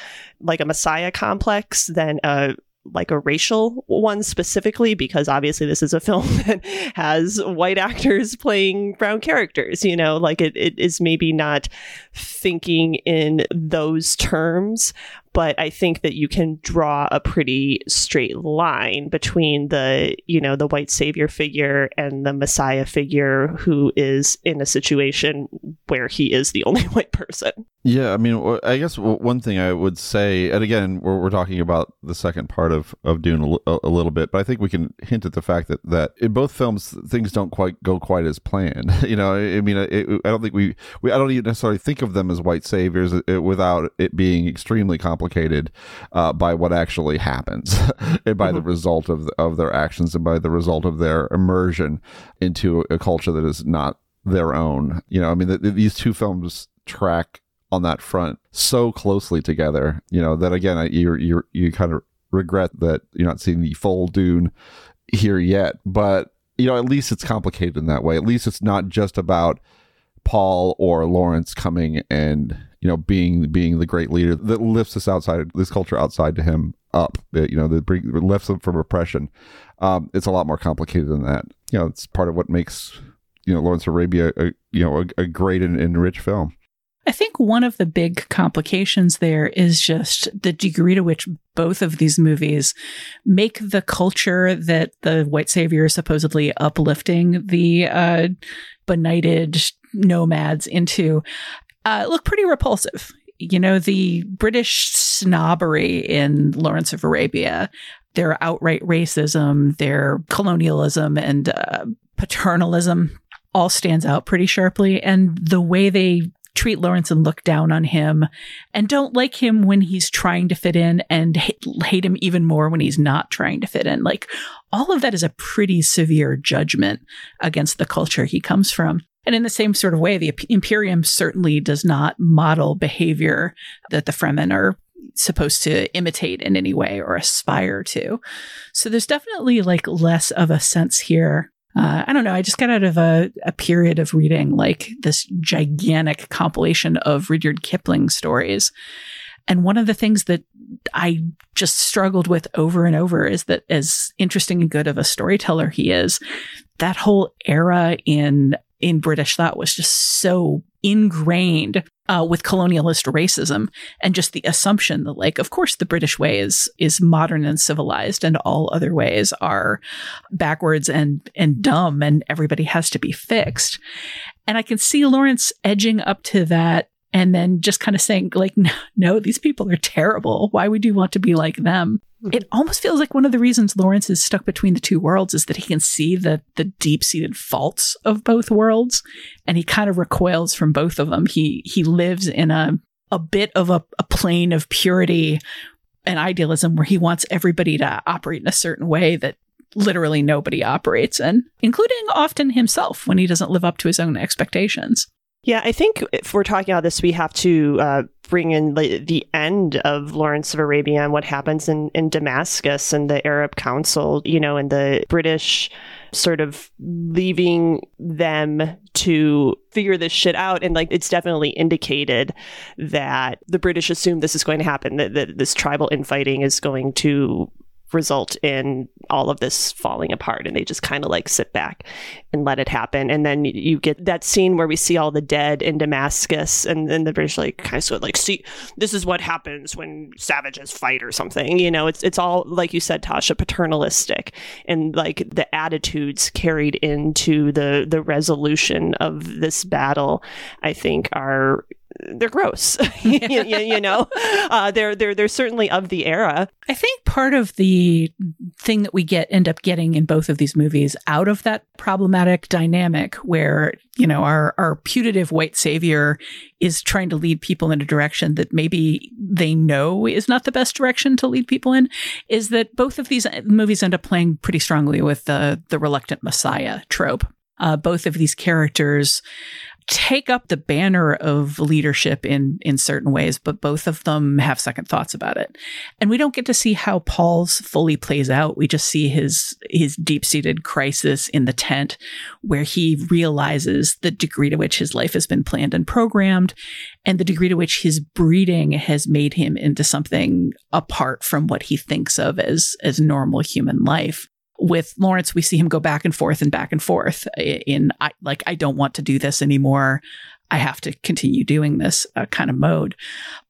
like a messiah complex than a like a racial one specifically because obviously this is a film that has white actors playing brown characters you know? Like it, it is maybe not thinking in those terms but I think that you can draw a pretty straight line between the, you know, the white savior figure and the messiah figure who is in a situation where he is the only white person. Yeah, I mean, I guess one thing I would say, and again, we're, we're talking about the second part of of Dune a, a, little bit, but I think we can hint at the fact that that in both films things don't quite go quite as planned. you know, I mean, it, I don't think we, we I don't even necessarily think of them as white saviors uh, without it being extremely complicated uh, by what actually happens and by mm-hmm. the result of of their actions and by the result of their immersion into a culture that is not their own. You know, I mean, the, these two films track on that front so closely together, you know, that again, you you you kind of regret that you're not seeing the full Dune here yet, but you know, at least it's complicated in that way. At least it's not just about Paul or Lawrence coming and you know being being the great leader that lifts this outside this culture outside to him up. You know, that bring, lifts them from oppression. Um, it's a lot more complicated than that. You know, it's part of what makes you know Lawrence Arabia a, you know a, a great and, and rich film. I think one of the big complications there is just the degree to which both of these movies make the culture that the white savior is supposedly uplifting the uh, benighted nomads into uh, look pretty repulsive. You know, the British snobbery in Lawrence of Arabia, their outright racism, their colonialism, and uh, paternalism all stands out pretty sharply. And the way they treat Lawrence and look down on him and don't like him when he's trying to fit in and hate, hate him even more when he's not trying to fit in. Like all of that is a pretty severe judgment against the culture he comes from. And in the same sort of way, the Imperium certainly does not model behavior that the Fremen are supposed to imitate in any way or aspire to. So there's definitely like less of a sense here uh, I don't know. I just got out of a, a period of reading like this gigantic compilation of Rudyard Kipling stories. And one of the things that I just struggled with over and over is that as interesting and good of a storyteller he is, that whole era in in British thought was just so ingrained uh, with colonialist racism and just the assumption that, like, of course, the British way is is modern and civilized, and all other ways are backwards and and dumb, and everybody has to be fixed. And I can see Lawrence edging up to that and then just kind of saying like no, no, these people are terrible why would you want to be like them it almost feels like one of the reasons Lawrence is stuck between the two worlds is that he can see the the deep seated faults of both worlds, and he kind of recoils from both of them. He he lives in a a bit of a, a plane of purity and idealism where he wants everybody to operate in a certain way that literally nobody operates in, including often himself when he doesn't live up to his own expectations. Yeah, I think if we're talking about this, we have to uh, bring in the, end of Lawrence of Arabia and what happens in, in Damascus and the Arab Council, you know, and the British sort of leaving them to figure this shit out. And like, it's definitely indicated that the British assume this is going to happen, that, that this tribal infighting is going to result in all of this falling apart and they just kind of like sit back and let it happen. And then you get that scene where we see all the dead in damascus and then the british like kind of sort of like see this is what happens when savages fight or something you know? It's it's all like you said tasha paternalistic and like the attitudes carried into the the resolution of this battle i think are they're gross. you, you, you, know, uh, they're they're they're certainly of the era. I think part of the thing that we get end up getting in both of these movies out of that problematic dynamic where you know our our putative white savior is trying to lead people in a direction that maybe they know is not the best direction to lead people in is that both of these movies end up playing pretty strongly with the the reluctant messiah trope. Uh, both of these characters take up the banner of leadership in in certain ways but both of them have second thoughts about it. And we don't get to see how paul's fully plays out. We just see his his deep-seated crisis in the tent where he realizes the degree to which his life has been planned and programmed and the degree to which his breeding has made him into something apart from what he thinks of as as normal human life with Lawrence, we see him go back and forth and back and forth in I, like, I don't want to do this anymore. I have to continue doing this uh, kind of mode.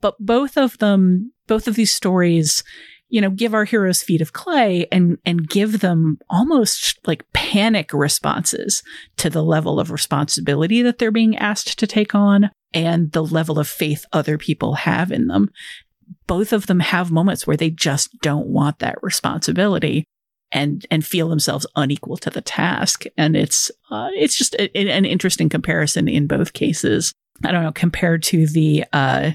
But both of them, both of these stories, you know, give our heroes feet of clay and and give them almost like panic responses to the level of responsibility that they're being asked to take on and the level of faith other people have in them. Both of them have moments where they just don't want that responsibility and and feel themselves unequal to the task. And it's uh, it's just a, an interesting comparison in both cases. I don't know compared to the uh,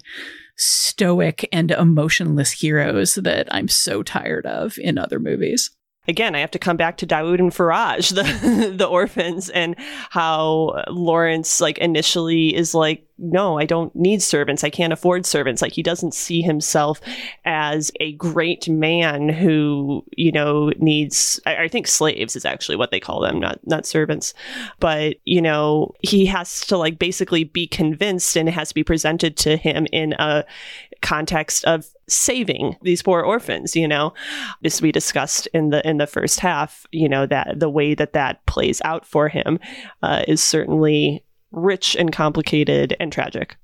stoic and emotionless heroes that I'm so tired of in other movies again, I have to come back to Dawood and Faraj, the the orphans, and how Lawrence like initially is like, no, I don't need servants. I can't afford servants. Like he doesn't see himself as a great man who you know needs. I, I think slaves is actually what they call them, not not servants. But you know he has to like basically be convinced, and it has to be presented to him in a context of saving these poor orphans you know? As we discussed in the in the first half you know that the way that that plays out for him uh, is certainly rich and complicated and tragic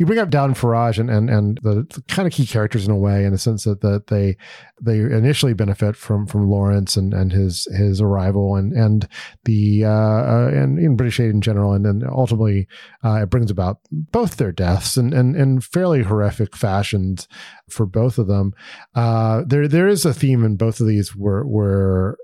you bring up Dawood Faraj and, and, and the, the, kind of key characters in a way, in the sense that, that they they initially benefit from from Lawrence and, and his his arrival and and the uh, uh, and in British aid in general, and then ultimately uh, it brings about both their deaths and and in fairly horrific fashions for both of them. Uh, there there is a theme in both of these where where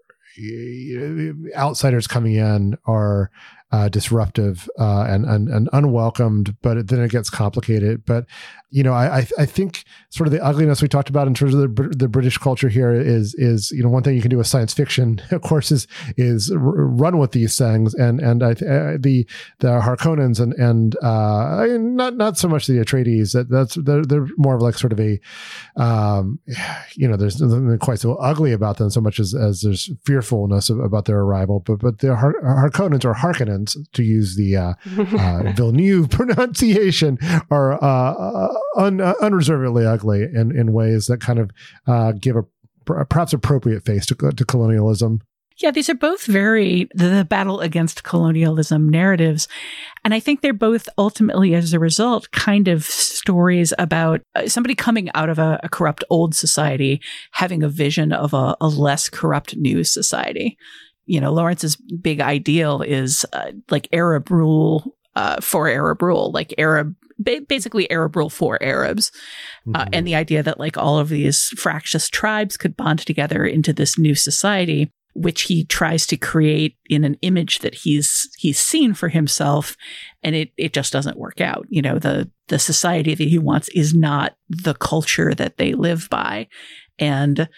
outsiders coming in are uh, disruptive uh, and, and, and unwelcomed, but then it gets complicated. But you know, I I think sort of the ugliness we talked about in terms of the the British culture here is is you know one thing you can do with science fiction, of course, is is run with these things, and and I uh, the the Harkonnens and and uh, not not so much the Atreides that that's they're, they're more of like sort of a um, you know there's nothing quite so ugly about them so much as as there's fearfulness about their arrival, but but the Har- Harkonnens or Harkonnens to use the uh, uh, Villeneuve pronunciation are uh, uh un, uh, unreservedly ugly in, in ways that kind of uh, give a perhaps appropriate face to, to colonialism. Yeah, these are both very the battle against colonialism narratives. And I think they're both ultimately, as a result, kind of stories about somebody coming out of a, a, corrupt old society, having a vision of a, a, less corrupt new society. You know, Lawrence's big ideal is uh, like Arab rule uh, for Arab rule, like Arab basically Arab rule for Arabs. Uh, mm-hmm. Uh, and the idea that like all of these fractious tribes could bond together into this new society, which he tries to create in an image that he's he's seen for himself, and it it just doesn't work out. You know, the the society that he wants is not the culture that they live by, and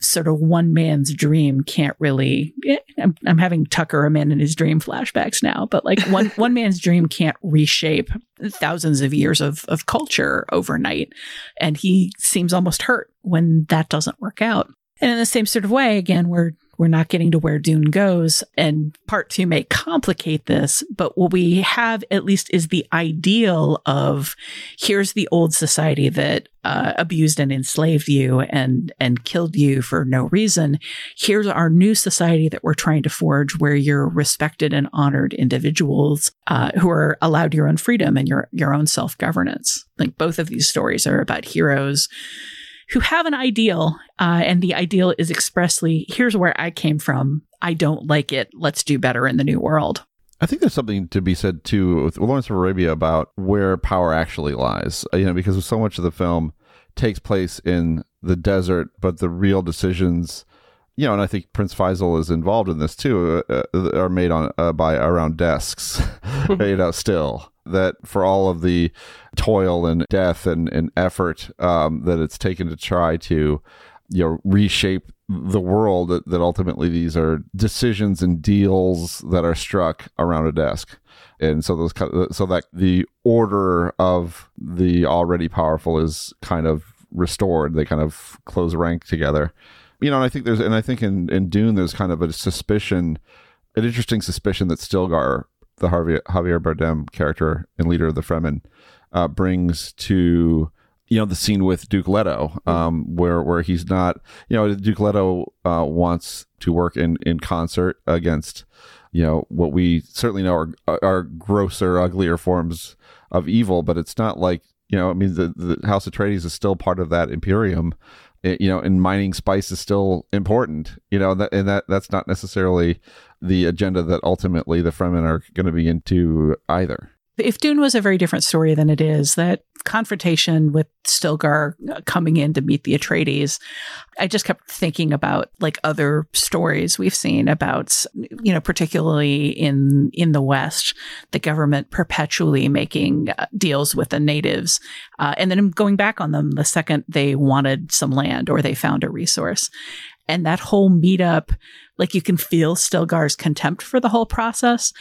sort of one man's dream can't really eh, I'm, I'm having tucker a man in his dream flashbacks now but like one one man's dream can't reshape thousands of years of, of culture overnight. And he seems almost hurt when that doesn't work out. And in the same sort of way again we're we're not getting to where Dune goes. And part two may complicate this, but what we have at least is the ideal of here's the old society that uh, abused and enslaved you and and killed you for no reason. Here's our new society that we're trying to forge, where you're respected and honored individuals uh, who are allowed your own freedom and your your own self governance. Like both of these stories are about heroes who have an ideal, uh, and the ideal is expressly here's where I came from. I don't like it. Let's do better in the new world. I think there's something to be said too with Lawrence of Arabia about where power actually lies. Uh, you know, because so much of the film takes place in the desert, but the real decisions, you know, and I think Prince Faisal is involved in this too, uh, uh are made on uh, by around desks, you know, still that for all of the toil and death and, and effort um, that it's taken to try to you know reshape the world that, that ultimately these are decisions and deals that are struck around a desk. And so those so that the order of the already powerful is kind of restored. They kind of close rank together. You know and i think there's and i think in in dune there's kind of a suspicion an interesting suspicion that stilgar the Javier, Javier Bardem character and leader of the Fremen uh, brings to you know the scene with Duke Leto, um, where where he's not, you know, Duke Leto uh, wants to work in in concert against, you know, what we certainly know are are grosser, uglier forms of evil, but it's not like you know, I mean, the the House Atreides is still part of that imperium, it, you know, and mining spice is still important, you know, that, and that that's not necessarily the agenda that ultimately the Fremen are going to be into either. If Dune was a very different story than it is, that confrontation with Stilgar coming in to meet the Atreides, I just kept thinking about like other stories we've seen about, you know, particularly in in the West, the government perpetually making uh, deals with the natives, uh, and then going back on them the second they wanted some land or they found a resource, and that whole meetup like you can feel Stilgar's contempt for the whole process.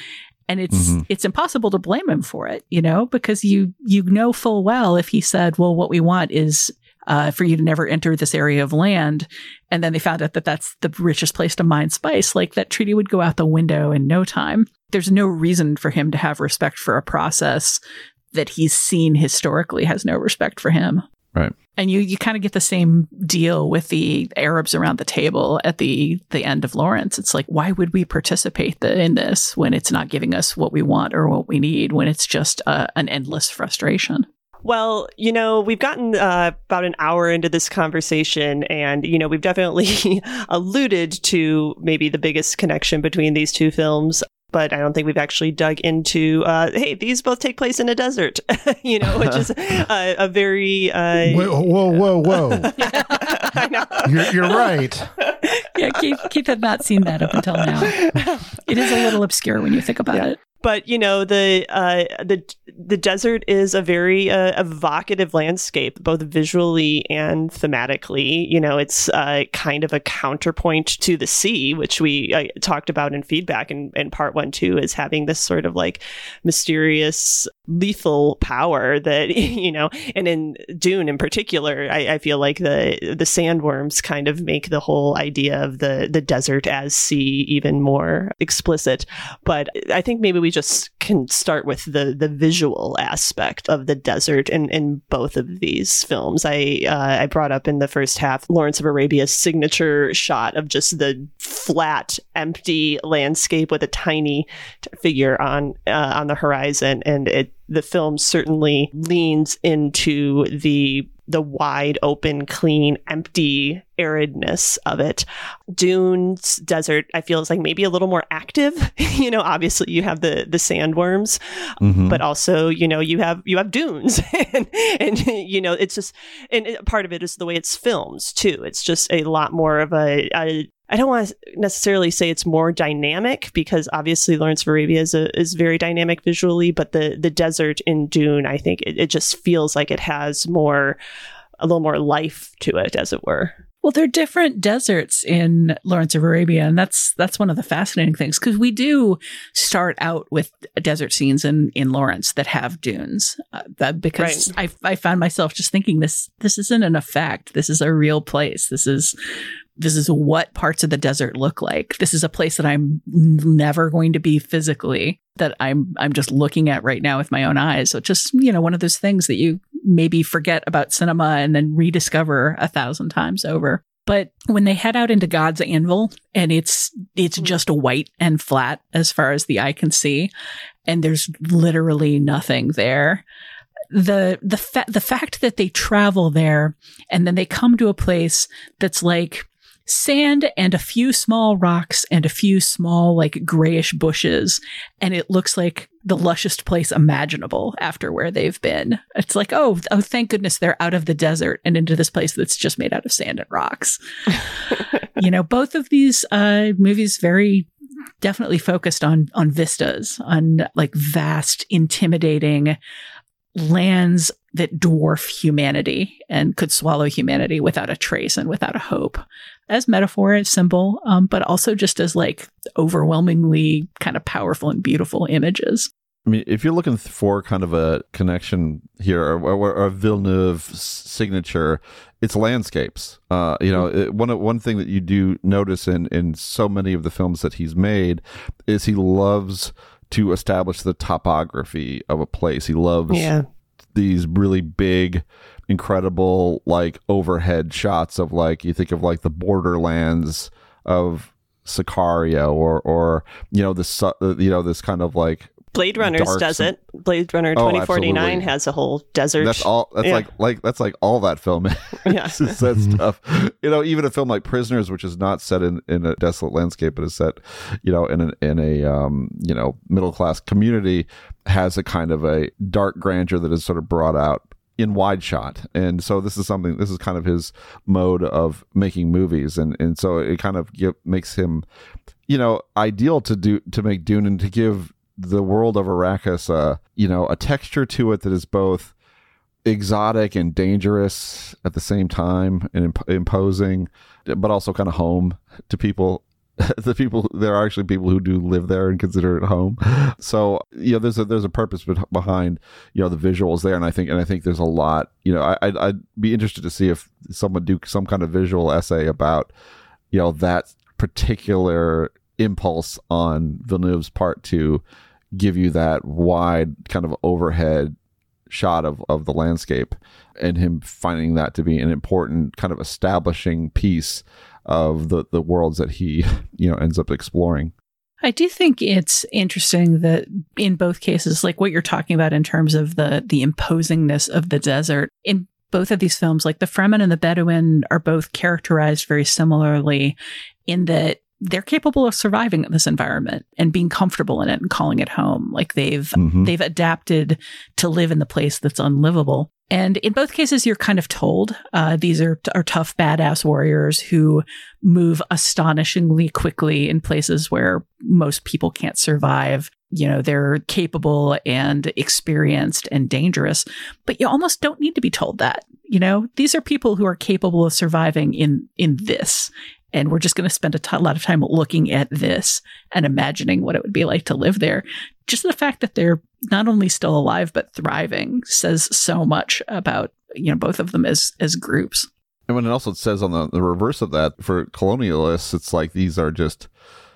And it's mm-hmm. it's impossible to blame him for it, you know, because you you know full well if he said, "Well, what we want is uh, for you to never enter this area of land," and then they found out that that's the richest place to mine spice, like that treaty would go out the window in no time. There's no reason for him to have respect for a process that he's seen historically has no respect for him. Right. And you you kind of get the same deal with the Arabs around the table at the the end of Lawrence. It's like why would we participate the, in this when it's not giving us what we want or what we need when it's just uh, an endless frustration. Well, you know, we've gotten uh, about an hour into this conversation, and, you know, we've definitely alluded to maybe the biggest connection between these two films but I don't think we've actually dug into. Uh, hey, these both take place in a desert, you know, which is a, a very uh, whoa, whoa, whoa, whoa. you're, you're, right. Yeah, Keith, Keith had not seen that up until now. It is a little obscure when you think about yeah. it but you know the uh, the the desert is a very uh, evocative landscape, both visually and thematically. You know, it's uh, kind of a counterpoint to the sea, which we uh, talked about in feedback in, in part one too, is having this sort of like mysterious lethal power that you know and in dune in particular I, I, feel like the the sandworms kind of make the whole idea of the the desert as sea even more explicit but i think maybe we just can start with the the visual aspect of the desert in in both of these films. I uh, i brought up in the first half lawrence of arabia's signature shot of just the flat empty landscape with a tiny figure on uh, on the horizon. And it the film certainly leans into the the wide open clean empty aridness of it dunes desert i feel is like maybe a little more active you know obviously you have the the sandworms mm-hmm. but also you know you have you have dunes and, and you know it's just and part of it is the way it's filmed too it's just a lot more of a, a I don't want to necessarily say it's more dynamic because obviously Lawrence of Arabia is, a, is very dynamic visually, but the the desert in Dune, I think it, it just feels like it has more, a little more life to it, as it were. Well, they're different deserts in Lawrence of Arabia, and that's that's one of the fascinating things because we do start out with desert scenes in in Lawrence that have dunes. Uh, that because I I found myself just thinking this this isn't an effect. This is a real place. This is this is what parts of the desert look like. This is a place that I'm never going to be physically that I'm I'm just looking at right now with my own eyes. So just, you know, one of those things that you maybe forget about cinema and then rediscover a thousand times over. But when they head out into God's Anvil and it's it's mm-hmm. just white and flat as far as the eye can see and there's literally nothing there the the fa- the fact that they travel there and then they come to a place that's like sand and a few small rocks and a few small like grayish bushes and it looks like the lushest place imaginable after where they've been. It's like oh oh thank goodness they're out of the desert and into this place that's just made out of sand and rocks. You know both of these uh movies very definitely focused on on vistas on like vast intimidating lands that dwarf humanity and could swallow humanity without a trace and without a hope as metaphor as symbol um, but also just as like overwhelmingly kind of powerful and beautiful images I mean, if you're looking for kind of a connection here, or, or, or Villeneuve signature, it's landscapes. Uh, you know, it, one one thing that you do notice in in so many of the films that he's made is he loves to establish the topography of a place. He loves Yeah. These really big, incredible like overhead shots of like you think of like the borderlands of Sicario or or you know this uh, you know this kind of like Blade Runners dark does it. Blade Runner Oh, 2049 absolutely. has a whole desert. That's all. That's Yeah. like like that's like all that film. Yeah. that stuff. You know, even a film like Prisoners, which is not set in, in a desolate landscape, but is set, you know, in a in a um, you know middle class community, has a kind of a dark grandeur that is sort of brought out in wide shot. And so this is something. This is kind of his mode of making movies, and and so it kind of give, makes him, you know, ideal to do to make Dune and to give the world of Arrakis, uh, you know, a texture to it that is both exotic and dangerous at the same time and imp- imposing, but also kind of home to people. the people there are actually people who do live there and consider it home. So you know, there's a there's a purpose behind you know the visuals there, and I think and I think there's a lot. You know, I, I'd, I'd be interested to see if someone do some kind of visual essay about you know that particular impulse on Villeneuve's part to give you that wide kind of overhead shot of, of the landscape and him finding that to be an important kind of establishing piece of the, the worlds that he you know ends up exploring. I do think it's interesting that in both cases, like what you're talking about in terms of the the imposingness of the desert, in both of these films, like the Fremen and the Bedouin are both characterized very similarly in that they're capable of surviving in this environment and being comfortable in it and calling it home. Like they've Mhm. they've adapted to live in the place that's unlivable. And in both cases, you're kind of told uh, these are, are tough, badass warriors who move astonishingly quickly in places where most people can't survive. You know, they're capable and experienced and dangerous, but you almost don't need to be told that. You know, these are people who are capable of surviving in in this. And we're just going to spend a t- lot of time looking at this and imagining what it would be like to live there. Just the fact that they're not only still alive but thriving says so much about you know both of them as as groups. and when it also says on the, the reverse of that for colonialists it's like these are just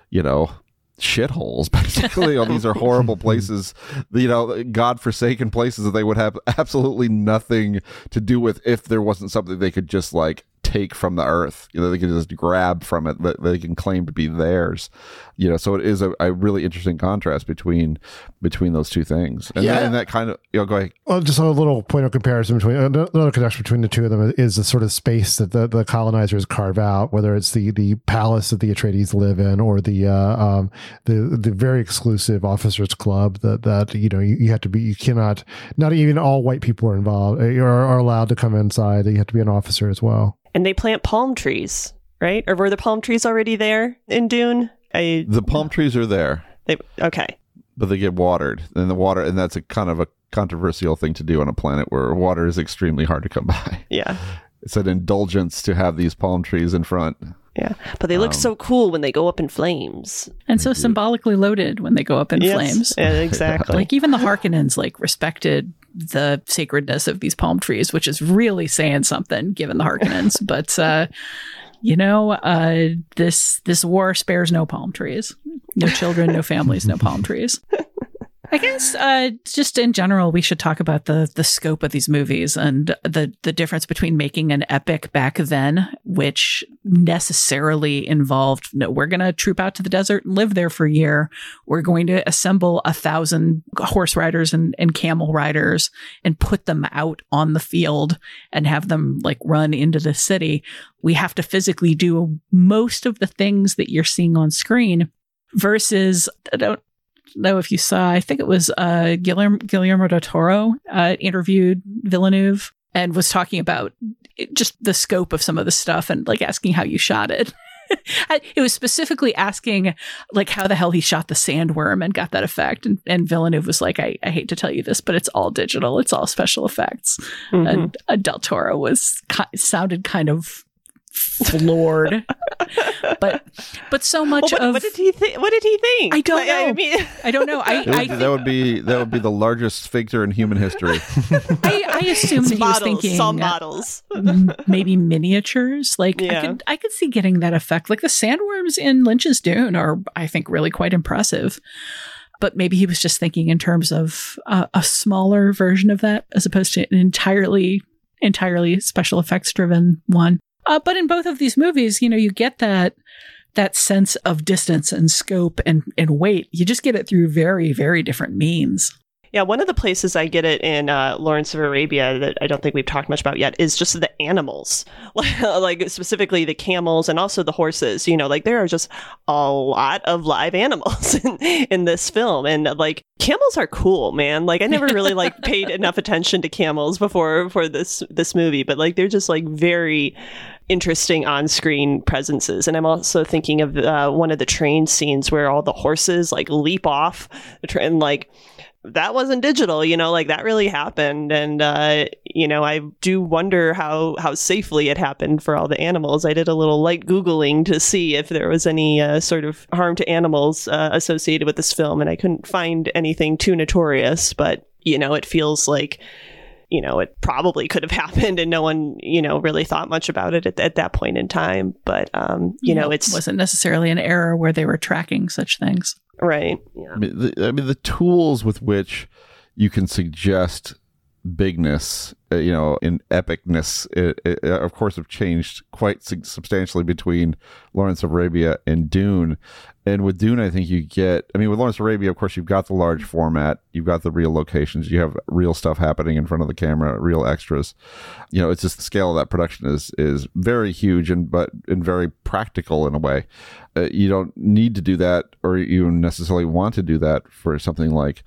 you know shitholes basically or these are horrible places you know god-forsaken places that they would have absolutely nothing to do with if there wasn't something they could just like take from the earth you know they can just grab from it that they can claim to be theirs you know so it is a, a really interesting contrast between between those two things and, Yeah. that, and that kind of you know go ahead Well, just a little point of comparison between another connection between the two of them is the sort of space that the, the colonizers carve out, whether it's the the palace that the Atreides live in or the uh, um, the the very exclusive officers club that that you know you, you have to be you cannot not even all white people are involved uh, are, are allowed to come inside. You have to be an officer as well. And they plant palm trees, right? Or were the palm trees already there in Dune? I the palm trees are there they, okay. but they get watered and the water and that's a kind of a controversial thing to do on a planet where water is extremely hard to come by Yeah. it's an indulgence to have these palm trees in front. Yeah, but they look Um, so cool when they go up in flames. And so symbolically loaded when they go up in Yes, flames. yeah, exactly. Like even the Harkonnens like respected the sacredness of these palm trees, which is really saying something given the Harkonnens. but uh you know, uh this this war spares no palm trees. No children, no families, no palm trees. I guess uh, just in general, we should talk about the the scope of these movies and the the difference between making an epic back then, which necessarily involved no, we're going to troop out to the desert and live there for a year. We're going to assemble a thousand horse riders and, and camel riders and put them out on the field and have them like run into the city. We have to physically do most of the things that you're seeing on screen versus I don't know if you saw, I think it was uh, Guillermo, Guillermo del Toro uh, interviewed Villeneuve and was talking about it- just the scope of some of the stuff and like asking how you shot it. It was specifically asking like how the hell he shot the sandworm and got that effect. And, and Villeneuve was like, I, I hate to tell you this, but it's all digital. It's all special effects. Mhm. And uh, Del Toro was sounded kind of floored, but but so much Well, what, of what did he think? What did he think? I don't Like, know. I mean, I don't know. I, That would, I, be, that would be that would be the largest sphincter in human history. I, I assumed that he was thinking some models. m- maybe miniatures. Like I could I could see getting that effect. Like the sandworms in Lynch's Dune are I think really quite impressive. But maybe he was just thinking in terms of uh, a smaller version of that as opposed to an entirely entirely special effects driven one. Uh, but in both of these movies, you know, you get that that sense of distance and scope and, and weight. You just get it through very, very different means. Yeah, one of the places I get it in uh, Lawrence of Arabia that I don't think we've talked much about yet is just the animals, like specifically the camels and also the horses. You know, like there are just a lot of live animals in, in this film, and like camels are cool, man. Like I never really like paid enough attention to camels before for this this movie, but like they're just like very interesting on-screen presences and i'm also thinking of uh, one of the train scenes where all the horses like leap off the train like that wasn't digital you know like that really happened. And uh you know i do wonder how how safely it happened for all the animals. I did a little light googling to see if there was any uh, sort of harm to animals uh, associated with this film and i couldn't find anything too notorious but you know it feels like you know it probably could have happened and no one you know really thought much about it at, at that point in time. But um you know it's wasn't necessarily an era where they were tracking such things. right. I mean, the, I mean, the tools with which you can suggest bigness, uh, you know, in epicness, it, it, uh, of course, have changed quite substantially between Lawrence of Arabia and Dune. And with Dune, I think you get, I mean, with Lawrence of Arabia, of course, you've got the large format, you've got the real locations, you have real stuff happening in front of the camera, real extras. You know, it's just the scale of that production is is very huge and but and very practical in a way. Uh, you don't need to do that, or you necessarily want to do that for something like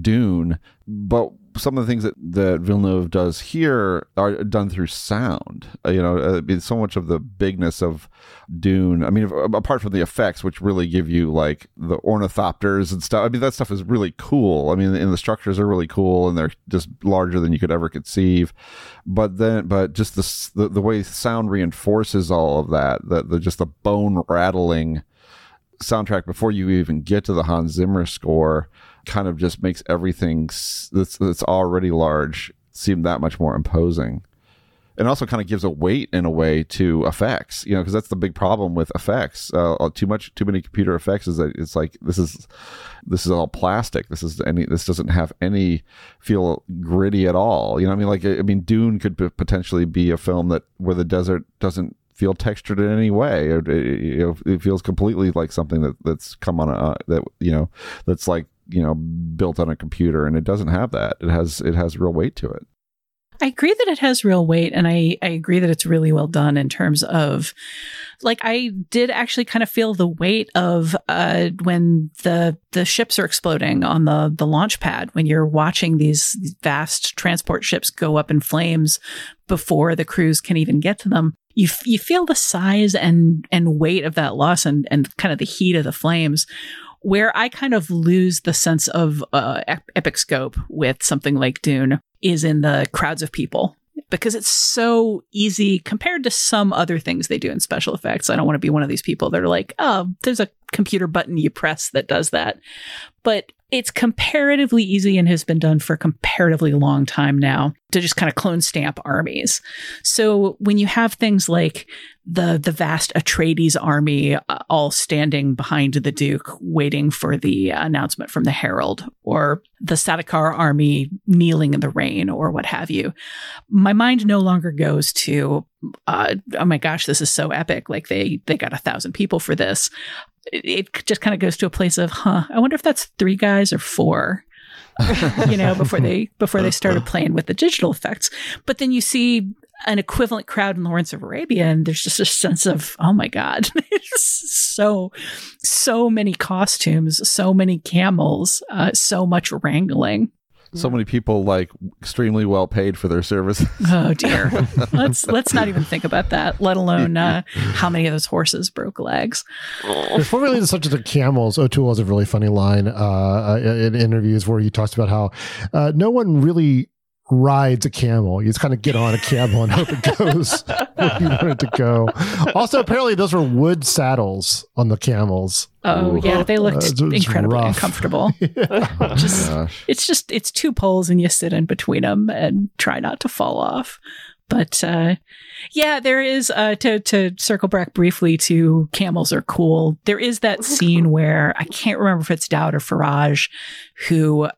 Dune, but some of the things that, that Villeneuve does here are done through sound. Uh, you know, uh, so much of the bigness of Dune. I mean, if- apart from the effects, which really give you like the ornithopters and stuff. I mean, that stuff is really cool. I mean, and the structures are really cool, and they're just larger than you could ever conceive. But then, but just the the, the way sound reinforces all of that, the, the just the bone rattling soundtrack before you even get to the Hans Zimmer score kind of just makes everything that's, that's already large seem that much more imposing. And also kind of gives a weight in a way to effects, you know, because that's the big problem with effects. Uh, too much, too many computer effects is that it's like this is this is all plastic. This is any this doesn't have any feel gritty at all. You know, I mean, like I mean, Dune could p- potentially be a film that where the desert doesn't feel textured in any way. It, it, it feels completely like something that that's come on a that you know that's like you know built on a computer, and it doesn't have that. It has it has real weight to it. I agree that it has real weight, and I, I agree that it's really well done in terms of, like, I did actually kind of feel the weight of uh, when the the ships are exploding on the the launch pad when you're watching these vast transport ships go up in flames before the crews can even get to them. You f- you feel the size and and weight of that loss and and kind of the heat of the flames where I kind of lose the sense of uh, epic scope with something like Dune is in the crowds of people because it's so easy compared to some other things they do in special effects. I don't want to be one of these people that are like, oh, there's a computer button you press that does that. But it's comparatively easy and has been done for a comparatively long time now to just kind of clone stamp armies. So when you have things like the the vast Atreides army uh, all standing behind the Duke, waiting for the announcement from the Herald, or the Sardaukar army kneeling in the rain, or what have you, my mind no longer goes to, uh, oh my gosh, this is so epic! Like they they got a thousand people for this. It, it just kind of goes to a place of, huh? I wonder if that's three guys or four. you know, before they before they started playing with the digital effects. But then you see an equivalent crowd in Lawrence of Arabia, and there's just a sense of, oh my God, so, so many costumes, so many camels, uh, so much wrangling. So many people like extremely well paid for their service. Oh dear. let's let's not even think about that. Let alone uh, how many of those horses broke legs. Before we leave the subject of camels, O'Toole has a really funny line uh, in interviews where he talks about how uh, no one really rides a camel. You just kind of get on a camel and hope it goes where you want it to go. Also, apparently, those were wood saddles on the camels. Oh Ooh. yeah, they looked uh, incredibly rough. uncomfortable. yeah. just, oh, it's just it's two poles and you sit in between them and try not to fall off. But uh, yeah, there is uh, to to circle back briefly to camels are cool. There is that scene where I can't remember if it's Daoud or Faraj who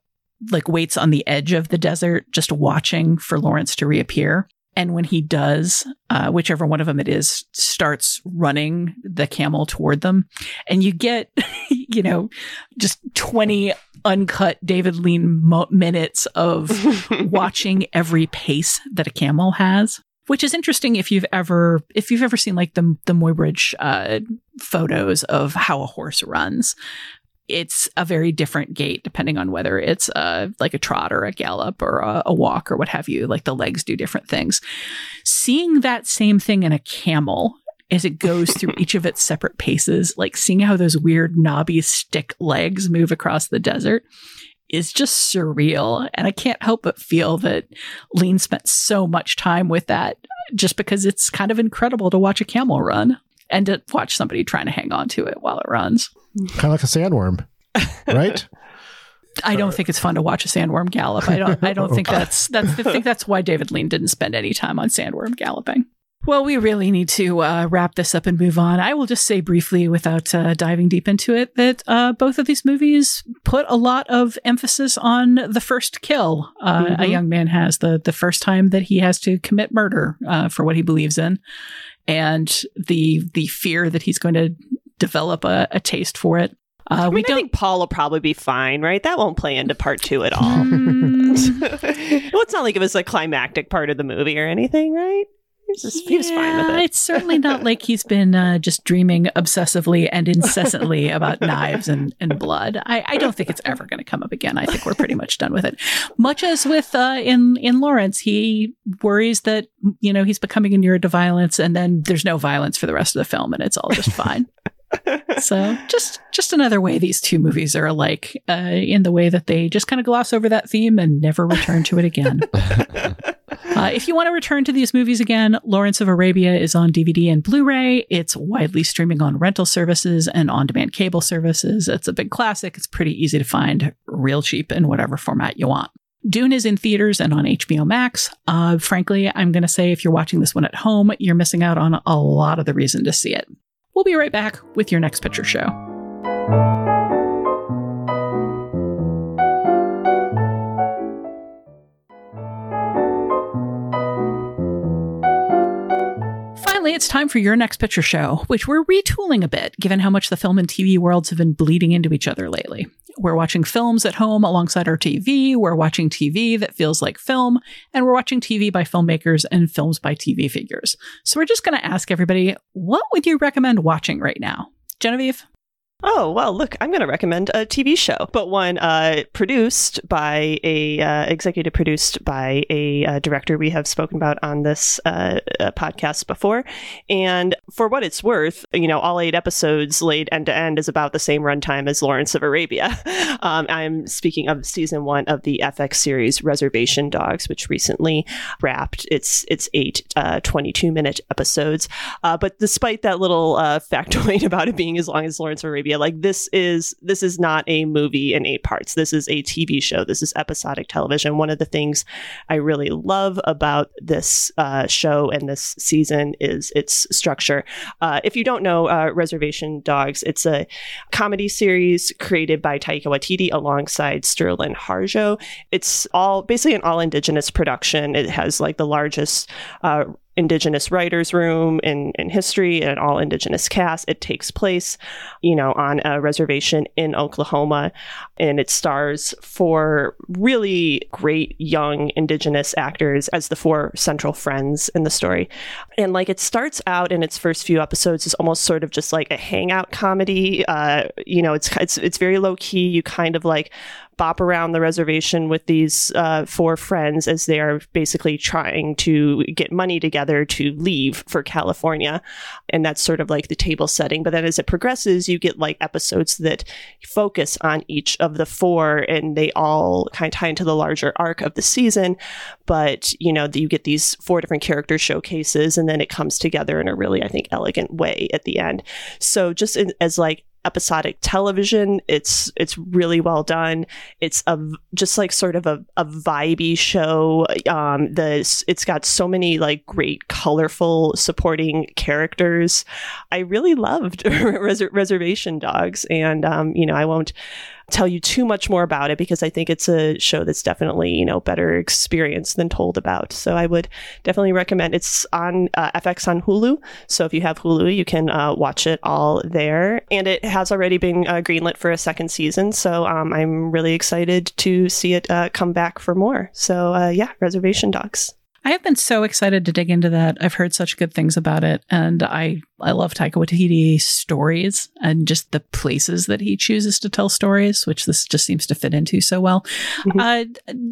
like waits on the edge of the desert, just watching for Lawrence to reappear. And when he does, uh, whichever one of them it is, starts running the camel toward them. And you get, you know, just 20 uncut David Lean mo- minutes of watching every pace that a camel has. Which is interesting if you've ever if you've ever seen like the the Muybridge uh, photos of how a horse runs, it's a very different gait depending on whether it's uh, like a trot or a gallop or a, a, walk or what have you. Like the legs do different things. Seeing that same thing in a camel as it goes through each of its separate paces, like seeing how those weird knobby stick legs move across the desert is just surreal. And I can't help but feel that Lean spent so much time with that just because it's kind of incredible to watch a camel run and to watch somebody trying to hang on to it while it runs. Kind of like a sandworm, right? I don't think it's fun to watch a sandworm gallop. I don't. I don't think that's that's. I think that's why David Lean didn't spend any time on sandworm galloping. Well, we really need to uh, wrap this up and move on. I will just say briefly, without uh, diving deep into it, that uh, both of these movies put a lot of emphasis on the first kill uh, mm-hmm. a young man has the the first time that he has to commit murder uh, for what he believes in, and the the fear that he's going to develop a, a taste for it. Uh, I mean, we don't... I think Paul will probably be fine, right? That won't play into part two at all. Mm. well, it's not like it was a climactic part of the movie or anything, right? Just, yeah, he was fine with it. It's certainly not like he's been uh, just dreaming obsessively and incessantly about knives and, and blood. I, I don't think it's ever going to come up again. I think we're pretty much done with it. Much as with uh, in in Lawrence, he worries that you know he's becoming inured to violence, and then there's no violence for the rest of the film, and it's all just fine so just just another way these two movies are alike uh, in the way that they just kind of gloss over that theme and never return to it again. uh, if you want to return to these movies again, Lawrence of Arabia is on DVD and Blu-ray. It's widely streaming on rental services and on-demand cable services. It's a big classic. It's pretty easy to find, real cheap in whatever format you want. Dune is in theaters and on HBO Max. Uh, frankly, I'm going to say if you're watching this one at home, you're missing out on a lot of the reason to see it. We'll be right back with your next picture show. Finally, it's time for your next picture show, which we're retooling a bit, given how much the film and TV worlds have been bleeding into each other lately. We're watching films at home alongside our TV. We're watching TV that feels like film, and we're watching TV by filmmakers and films by TV figures. So we're just going to ask everybody, what would you recommend watching right now? Genevieve? Oh, well, look, I'm going to recommend a TV show, but one uh, produced by a uh, executive produced by a uh, director we have spoken about on this uh, uh, podcast before. And for what it's worth, you know, all eight episodes laid end to end is about the same runtime as Lawrence of Arabia. um, I'm speaking of season one of the FX series Reservation Dogs, which recently wrapped its its eight uh, 22 minute episodes. but despite that little factoid about it being as long as Lawrence of Arabia, like this is this is not a movie in eight parts. This is a TV show. This is episodic television. One of the things I really love about this uh, show and this season is its structure. Uh, if you don't know uh, Reservation Dogs, it's a comedy series created by Taika Waititi alongside Sterlin Harjo. It's all basically an all indigenous production. It has like the largest uh, indigenous writers room in, in history and all indigenous cast it takes place you know on a reservation in oklahoma and it stars four really great young indigenous actors as the four central friends in the story. And like it starts out in its first few episodes is almost sort of just like a hangout comedy. Uh, you know it's it's it's very low key you kind of like bop around the reservation with these uh, four friends as they are basically trying to get money together to leave for California. And that's sort of like the table setting. But then as it progresses, you get like episodes that focus on each of the four and they all kind of tie into the larger arc of the season. But, you know, that you get these four different character showcases and then it comes together in a really, I think, elegant way at the end. So just in, as like episodic television. It's it's really well done. It's a just like sort of a, a vibey show. Um, the it's got so many like great colorful supporting characters. I really loved Res- Reservation Dogs, and um, you know I won't tell you too much more about it because I think it's a show that's definitely, you know, better experienced than told about. So I would definitely recommend it's on uh, FX on Hulu. So if you have Hulu, you can uh, watch it all there. And it has already been uh, greenlit for a second season. So um, I'm really excited to see it uh, come back for more. So uh, yeah, Reservation Dogs. I have been so excited to dig into that. I've heard such good things about it, and I I love Taika Waititi's stories and just the places that he chooses to tell stories, which this just seems to fit into so well. Mm-hmm. Uh,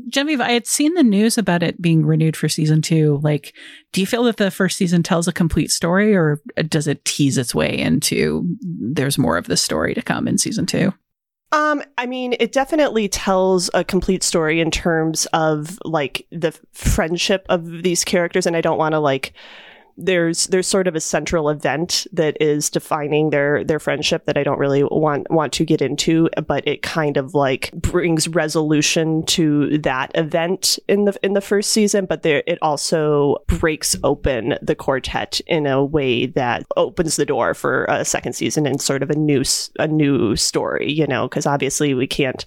Genevieve, I had seen the news about it being renewed for season two. Like, do you feel that the first season tells a complete story, or does it tease its way into there's more of the story to come in season two? Um, I mean, it definitely tells a complete story in terms of like the friendship of these characters, and I don't want to like there's there's sort of a central event that is defining their their friendship that I don't really want want to get into, but it kind of like brings resolution to that event in the in the first season. But there it also breaks open the quartet in a way that opens the door for a second season and sort of a new a new story. You know, because obviously we can't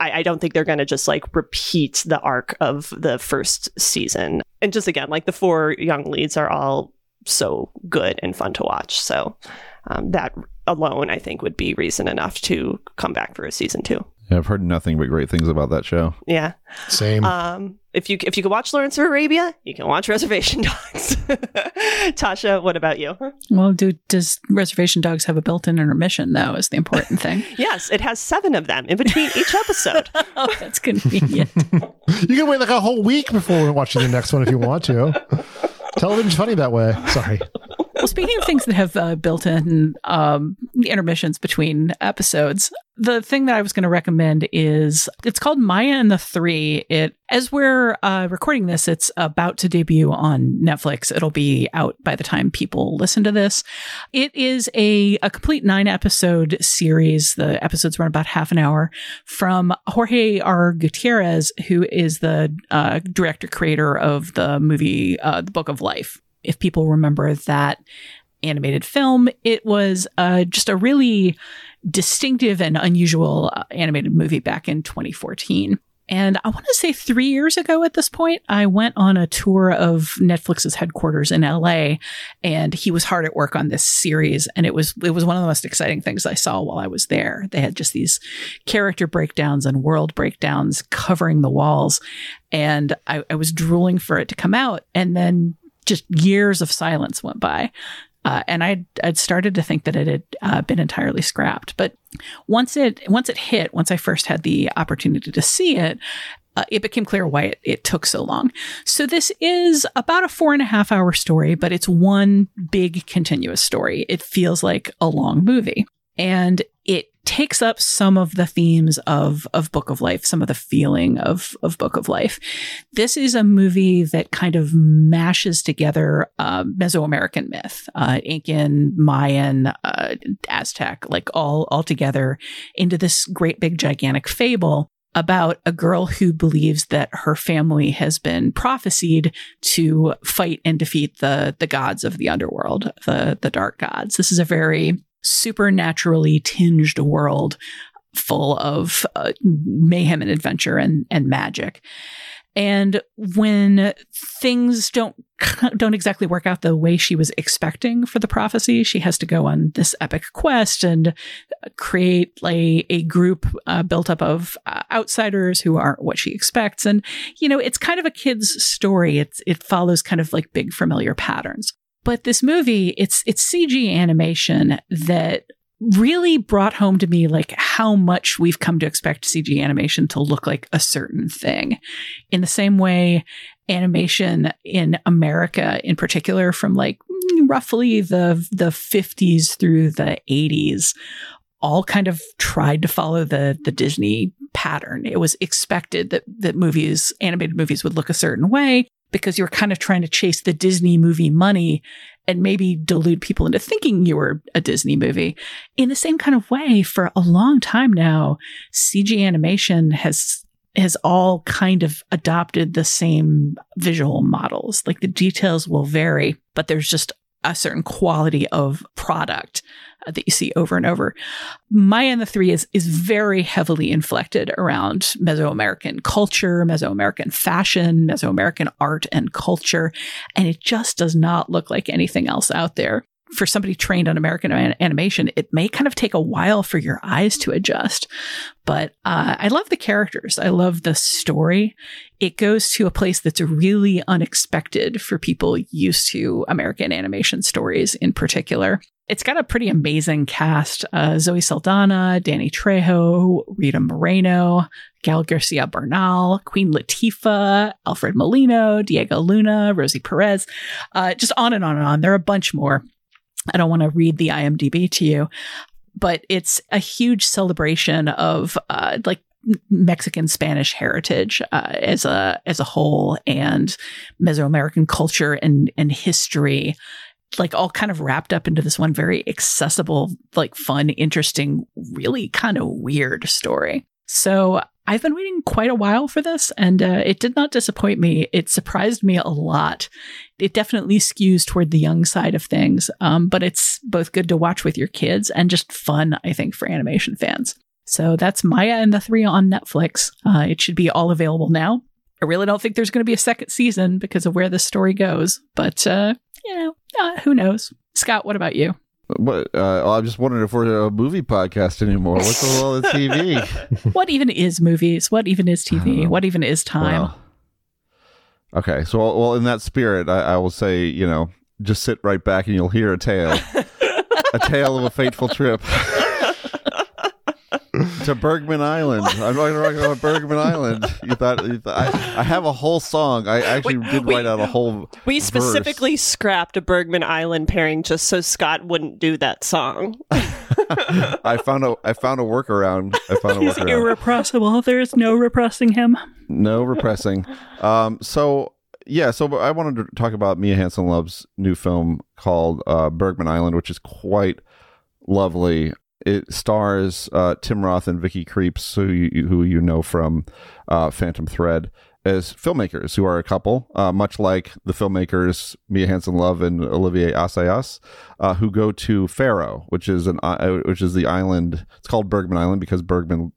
I, I, don't think they're going to just like repeat the arc of the first season. And just again, like the four young leads are all so good and fun to watch. So um, that alone, I think, would be reason enough to come back for a season two. Yeah, I've heard nothing but great things about that show. Yeah, same. Um, if you if you can watch Lawrence of Arabia, you can watch Reservation Dogs. Tasha, what about you? Well, do does Reservation Dogs have a built-in intermission though? Is the important thing. yes, it has seven of them in between each episode. oh, that's convenient. you can wait like a whole week before watching the next one if you want to. Television's funny that way. Sorry. Well, speaking of things that have uh, built-in um, intermissions between episodes, the thing that I was going to recommend is it's called Maya and the Three. It as we're uh, recording this, it's about to debut on Netflix. It'll be out by the time people listen to this. It is a a complete nine episode series. The episodes run about half an hour from Jorge R. Gutierrez, who is the uh, director creator of the movie uh, The Book of Life if people remember that animated film, it was uh, just a really distinctive and unusual uh, animated movie back in 2014. And I want to say three years ago at this point, I went on a tour of Netflix's headquarters in LA and he was hard at work on this series. And it was, it was one of the most exciting things I saw while I was there. They had just these character breakdowns and world breakdowns covering the walls. And I, I was drooling for it to come out. And then just years of silence went by. Uh, and I'd, I'd started to think that it had uh, been entirely scrapped. But once it once it hit, once I first had the opportunity to see it, uh, it became clear why it, it took so long. So this is about a four and a half hour story, but it's one big continuous story. It feels like a long movie, and takes up some of the themes of of Book of Life, some of the feeling of of Book of Life. This is a movie that kind of mashes together uh, Mesoamerican myth, uh, Incan, Mayan, uh, Aztec, like all all together into this great big gigantic fable about a girl who believes that her family has been prophesied to fight and defeat the the gods of the underworld, the the dark gods. This is a very supernaturally tinged world full of uh, mayhem and adventure and, and magic. And when things don't don't exactly work out the way she was expecting for the prophecy, she has to go on this epic quest and create a, a group uh, built up of uh, outsiders who aren't what she expects. And you know, it's kind of a kid's story. It's it follows kind of like big familiar patterns. But this movie, it's it's CG animation that really brought home to me like how much we've come to expect CG animation to look like a certain thing. In the same way, animation in America in particular from like roughly the the 50s through the 80s all kind of tried to follow the the Disney pattern. It was expected that that movies, animated movies would look a certain way because you were kind of trying to chase the Disney movie money and maybe delude people into thinking you were a Disney movie. In the same kind of way, for a long time now, CG animation has has all kind of adopted the same visual models. Like the details will vary, but there's just a certain quality of product uh, that you see over and over. Maya and the Three is is very heavily inflected around Mesoamerican culture, Mesoamerican fashion, Mesoamerican art and culture, and it just does not look like anything else out there. For somebody trained on American animation, it may kind of take a while for your eyes to adjust. But uh, I love the characters. I love the story. It goes to a place that's really unexpected for people used to American animation stories in particular it's got a pretty amazing cast. Uh, Zoe Saldana, Danny Trejo, Rita Moreno, Gael Garcia Bernal, Queen Latifah, Alfred Molina, Diego Luna, Rosie Perez, uh, just on and on and on. There are a bunch more. I don't want to read the IMDb to you, but it's a huge celebration of uh, like Mexican Spanish heritage uh, as a as a whole and Mesoamerican culture and and history like all kind of wrapped up into this one very accessible, like fun, interesting, really kind of weird story. So I've been waiting quite a while for this, and uh, it did not disappoint me. It surprised me a lot. It definitely skews toward the young side of things, um, but it's both good to watch with your kids and just fun, I think, for animation fans. So that's Maya and the Three on Netflix. Uh, it should be all available now. I really don't think there's going to be a second season because of where this story goes, but uh, you know, uh, who knows? Scott, what about you? What? Uh, I'm just wondering if we're a movie podcast anymore. What's the all the TV? what even is movies? What even is TV? What even is time? Okay, so well, in that spirit, I, I will say, you know, just sit right back and you'll hear a tale, a tale of a fateful trip. to Bergman Island. I'm not going to talking about Bergman Island. You thought, you thought I, I, have a whole song. I actually Wait, did we, write out a whole. We specifically scrapped a Bergman Island pairing just so Scott wouldn't do that song. I found a I found a workaround. I found a He's workaround. irrepressible. There's no repressing him. No repressing. Um. So yeah. So I wanted to talk about Mia Hansen-Løve's new film called uh, Bergman Island, which is quite lovely. It stars uh, Tim Roth and Vicky Krieps, who you, who you know from uh, Phantom Thread, as filmmakers who are a couple, uh, much like the filmmakers Mia Hansen-Løve and Olivier Assayas, uh, who go to Fårö, which is an uh, which is the island. It's called Bergman Island because Bergman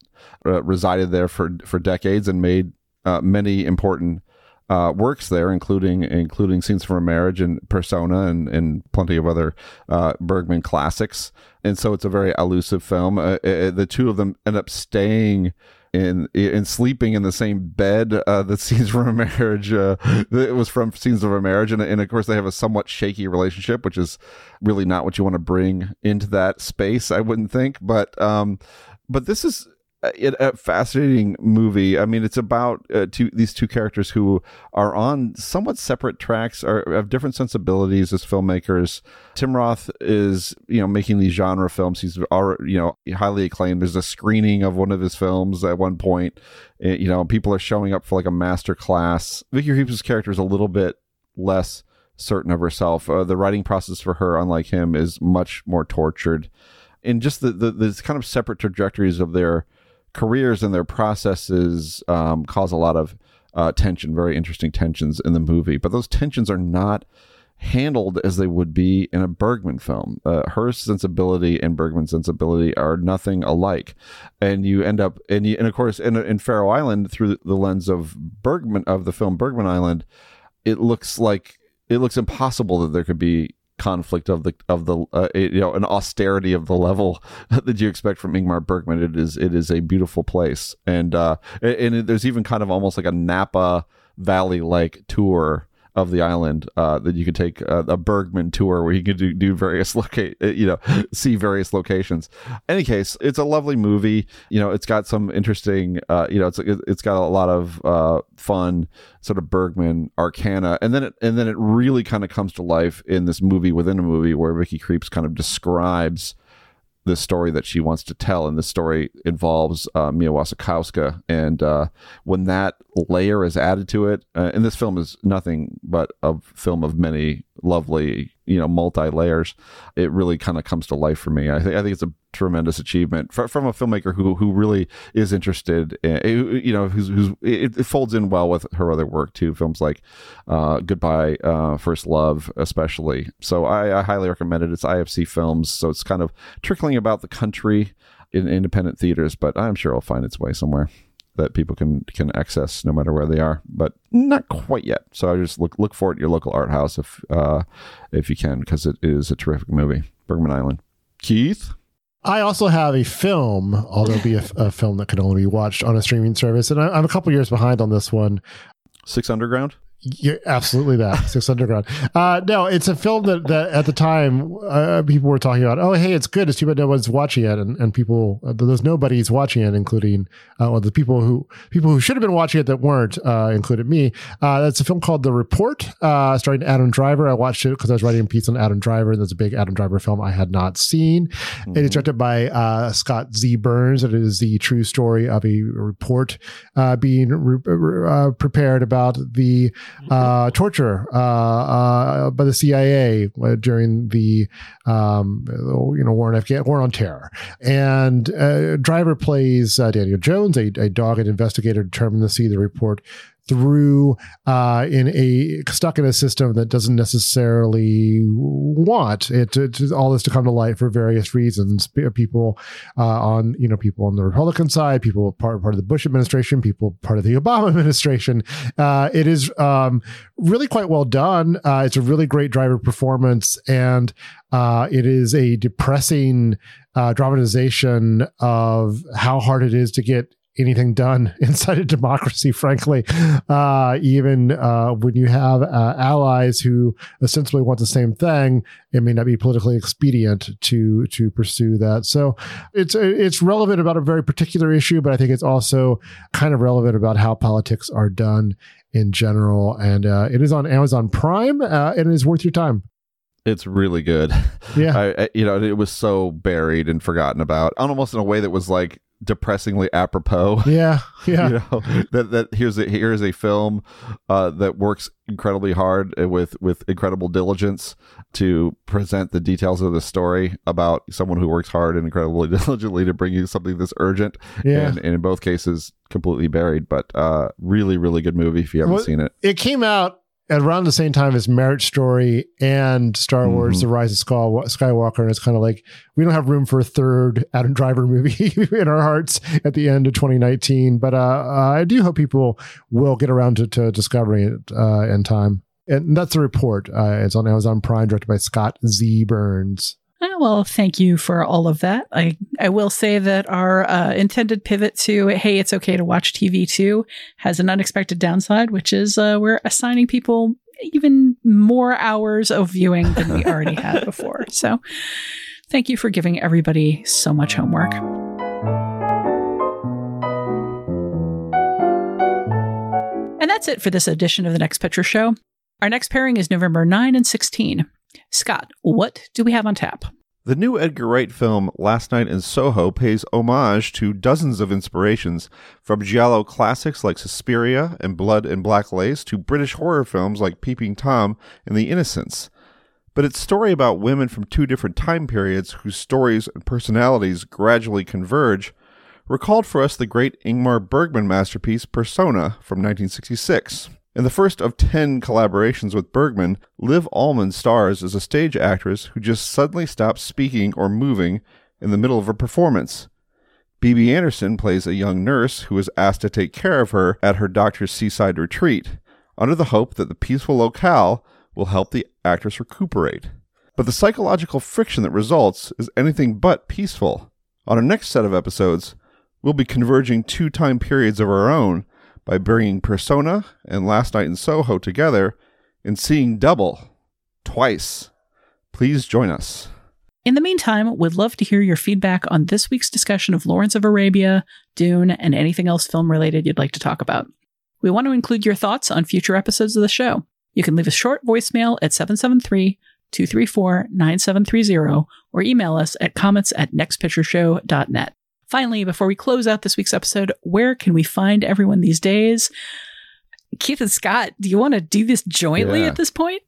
uh, resided there for for decades and made many important uh, works there, including including Scenes from a Marriage and Persona and, and plenty of other uh, Bergman classics. And so it's a very elusive film. Uh, uh, the two of them end up staying in in sleeping in the same bed uh, that scenes from a marriage uh, it was from scenes of a marriage and, and of course they have a somewhat shaky relationship which is really not what you want to bring into that space i wouldn't think but um but this is a, a fascinating movie. I mean, it's about uh, two these two characters who are on somewhat separate tracks, are have different sensibilities as filmmakers. Tim Roth is you know making these genre films. He's you know highly acclaimed. There's a screening of one of his films at one point. Eh, you know, people are showing up for like a master class. Vicky Krieps' character is a little bit less certain of herself. Uh, the writing process for her, unlike him, is much more tortured. And just the, the, the kind of separate trajectories of their careers and their processes um, cause a lot of uh, tension, very interesting tensions in the movie. But those tensions are not handled as they would be in a Bergman film. Uh, her sensibility and Bergman's sensibility are nothing alike, and you end up and you, and of course in in Fårö Island through the lens of Bergman of the film Bergman Island, it looks like it looks impossible that there could be conflict of the of the uh, you know an austerity of the level that you expect from Ingmar Bergman. It is it is a beautiful place, and uh, and, and there's even kind of almost like a Napa Valley like tour of the island uh, that you could take a, a, Bergman tour where you could do, do various locate uh, you know see various locations. Any case, it's a lovely movie. You know, it's got some interesting uh, you know it's it's got a lot of uh, fun sort of Bergman arcana, and then it and then it really kind of comes to life in this movie within a movie where Vicky Krieps kind of describes the story that she wants to tell, and the story involves uh, Mia Wasikowska. And uh, when that layer is added to it, uh, and this film is nothing but a film of many lovely you know multi layers it really kind of comes to life for me. I think i think it's a tremendous achievement for, from a filmmaker who who really is interested in, you know who's, who's it, it, folds in well with her other work too films like uh, goodbye uh, first love especially. So I, I highly recommend it. It's ifc films so it's kind of trickling about the country in independent theaters but i'm sure it'll find its way somewhere that people can can access no matter where they are, but not quite yet. So I just look look for it at your local art house if uh, if you can, because it is a terrific movie, Bergman Island. Keith. I also have a film, although it'll be a, a, film that can only be watched on a streaming service, and I, am a couple years behind on this one. Six Underground. Yeah, absolutely that Six Underground. Uh, no, it's a film that, that at the time uh, people were talking about. Oh, hey, it's good. It's too bad no one's watching it, and and people uh, there's nobody's watching it, including uh, well the people who people who should have been watching it that weren't, uh, included me. Uh, that's a film called The Report, uh, starring Adam Driver. I watched it because I was writing a piece on Adam Driver, and that's a big Adam Driver film I had not seen. Mm-hmm. It is mm-hmm. directed by uh, Scott Z. Burns. It is the true story of a report uh, being re- uh, prepared about the uh, torture uh, uh, by the CIA uh, during the um, you know war on Afghan war on terror. And uh, Driver plays Daniel Jones, a, a dogged investigator determined to see the report through uh, in a stuck in a system that doesn't necessarily want it to, to, all this to come to light for various reasons. People uh, on you know people on the Republican side, people part part of the Bush administration, people part of the Obama administration. Uh, it is um, really quite well done. Uh, it's a really great driver performance, and uh, it is a depressing uh, dramatization of how hard it is to get anything done inside a democracy, frankly, uh, even uh, when you have uh, allies who ostensibly want the same thing, it may not be politically expedient to to pursue that. So it's it's relevant about a very particular issue, but I think it's also kind of relevant about how politics are done in general. And uh, it is on Amazon Prime, uh, and it is worth your time. It's really good. Yeah, I, I, you know, it was so buried and forgotten about, almost in a way that was like depressingly apropos. Yeah, yeah. you know, that that here's a here's a film uh, that works incredibly hard with with incredible diligence to present the details of the story about someone who works hard and incredibly diligently to bring you something this urgent. Yeah, and, and in both cases completely buried, but uh, really really good movie if you haven't well, seen it. It came out around the same time as Marriage Story and Star Wars: mm-hmm. The Rise of Skywalker, and it's kind of like we don't have room for a third Adam Driver movie in our hearts at the end of 2019. But uh, I do hope people will get around to, to discovering it uh, in time. And that's the report. Uh, it's on Amazon Prime, directed by Scott Z. Burns. Uh, Well, thank you for all of that. I, I will say that our uh, intended pivot to, hey, it's okay to watch TV too, has an unexpected downside, which is uh, we're assigning people even more hours of viewing than we already had before. So thank you for giving everybody so much homework. And that's it for this edition of the Next Picture Show. Our next pairing is November 9 and 16. Scott, what do we have on tap? The new Edgar Wright film Last Night in Soho pays homage to dozens of inspirations, from giallo classics like Suspiria and Blood and Black Lace to British horror films like Peeping Tom and The Innocents. But its story about women from two different time periods whose stories and personalities gradually converge recalled for us the great Ingmar Bergman masterpiece Persona from 1966. In the first of 10 collaborations with Bergman, Liv Ullmann stars as a stage actress who just suddenly stops speaking or moving in the middle of a performance. Bibi Andersson plays a young nurse who is asked to take care of her at her doctor's seaside retreat, under the hope that the peaceful locale will help the actress recuperate. But the psychological friction that results is anything but peaceful. On our next set of episodes, we'll be converging two time periods of our own by bringing Persona and Last Night in Soho together and seeing double, twice. Please join us. In the meantime, we'd love to hear your feedback on this week's discussion of Lawrence of Arabia, Dune, and anything else film related you'd like to talk about. We want to include your thoughts on future episodes of the show. You can leave a short voicemail at 773 234 9730 or email us at comments at nextpictureshow.net. Finally, before we close out this week's episode, where can we find everyone these days? Keith and Scott, do you want to do this jointly Yeah. at this point?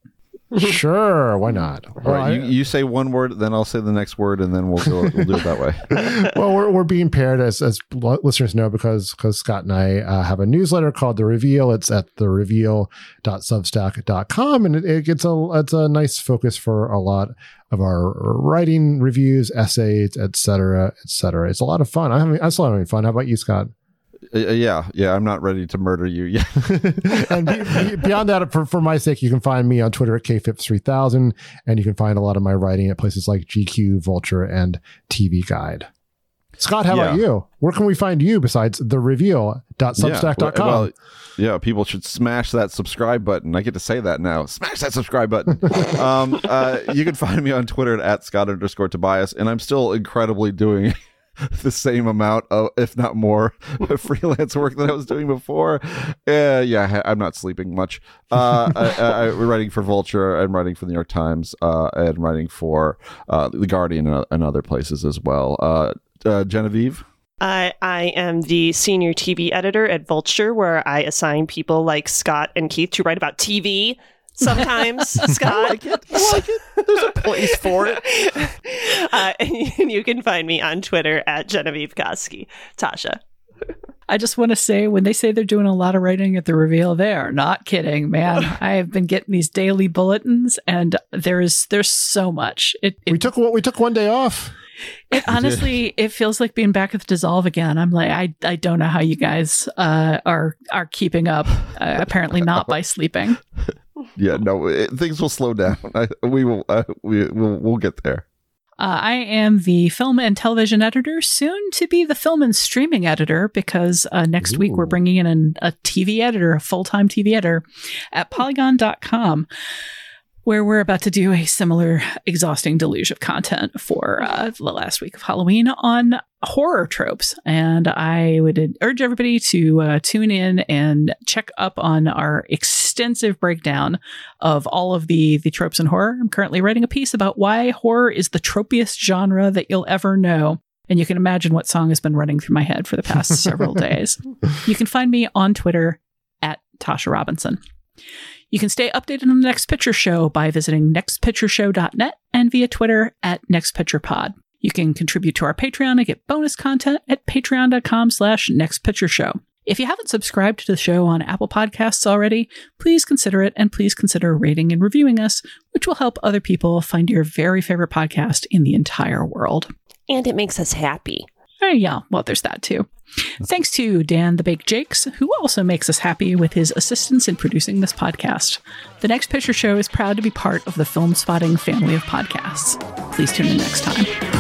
sure, why not? All right, you, you say one word, then I'll say the next word, and then we'll go, we'll do it that way. well, we're, we're being paired as, as listeners know because because Scott and I uh, have a newsletter called The Reveal. It's at thereveal.substack.com and it, it gets a it's a nice focus for a lot of our writing reviews, essays, etc., etc. It's a lot of fun. I'm having, I'm still having fun. How about you, Scott? Uh, yeah, yeah, I'm not ready to murder you yet. and be, be- beyond that, for, for my sake, you can find me on Twitter at kphipps3000, and you can find a lot of my writing at places like GQ, Vulture, and TV Guide. Scott, how about you? Where can we find you besides the reveal.substack.com? Yeah, well, yeah, people should smash that subscribe button. I get to say that now. Smash that subscribe button. um, uh, you can find me on Twitter at Scott underscore Tobias, and I'm still incredibly doing the same amount of, if not more, freelance work that I was doing before. Uh, yeah, I'm not sleeping much. Uh, I, I'm writing for Vulture. I'm writing for the New York Times. Uh, and writing for uh, the Guardian and, and other places as well. Uh, uh, Genevieve. I, I am the senior TV editor at Vulture, where I assign people like Scott and Keith to write about TV. Sometimes, Scott. I like it. I like it. There's a place for it. Uh, and you can find me on Twitter at Genevieve Koski. Tasha. I just want to say when they say they're doing a lot of writing at the reveal, they are not kidding, man. I have been getting these daily bulletins and there's there's so much. It, it we took what we took one day off. It honestly, it feels like being back at the dissolve again. I'm like, I, I don't know how you guys uh, are are keeping up. Uh, apparently, not by sleeping. Yeah, no, it, things will slow down. I, we will. Uh, we we'll, we'll get there. Uh, I am the film and television editor, soon to be the film and streaming editor, because uh, next week we're bringing in an, a TV editor, a full time TV editor at Polygon.com, where we're about to do a similar exhausting deluge of content for uh, the last week of Halloween on horror tropes. And I would urge everybody to uh, tune in and check up on our extensive breakdown of all of the, the tropes in horror. I'm currently writing a piece about why horror is the tropiest genre that you'll ever know. And you can imagine what song has been running through my head for the past several days. You can find me on Twitter at Tasha Robinson. You can stay updated on the Next Picture Show by visiting nextpictureshow.net and via Twitter at nextpicturepod. You can contribute to our Patreon and get bonus content at patreon.com slash nextpictureshow. If you haven't subscribed to the show on Apple Podcasts already, please consider it and please consider rating and reviewing us, which will help other people find your very favorite podcast in the entire world. And it makes us happy. Oh, yeah, well, there's that too. Thanks to Dan the Bake Jakes, who also makes us happy with his assistance in producing this podcast. The Next Picture Show is proud to be part of the Filmspotting family of podcasts. Please tune in next time.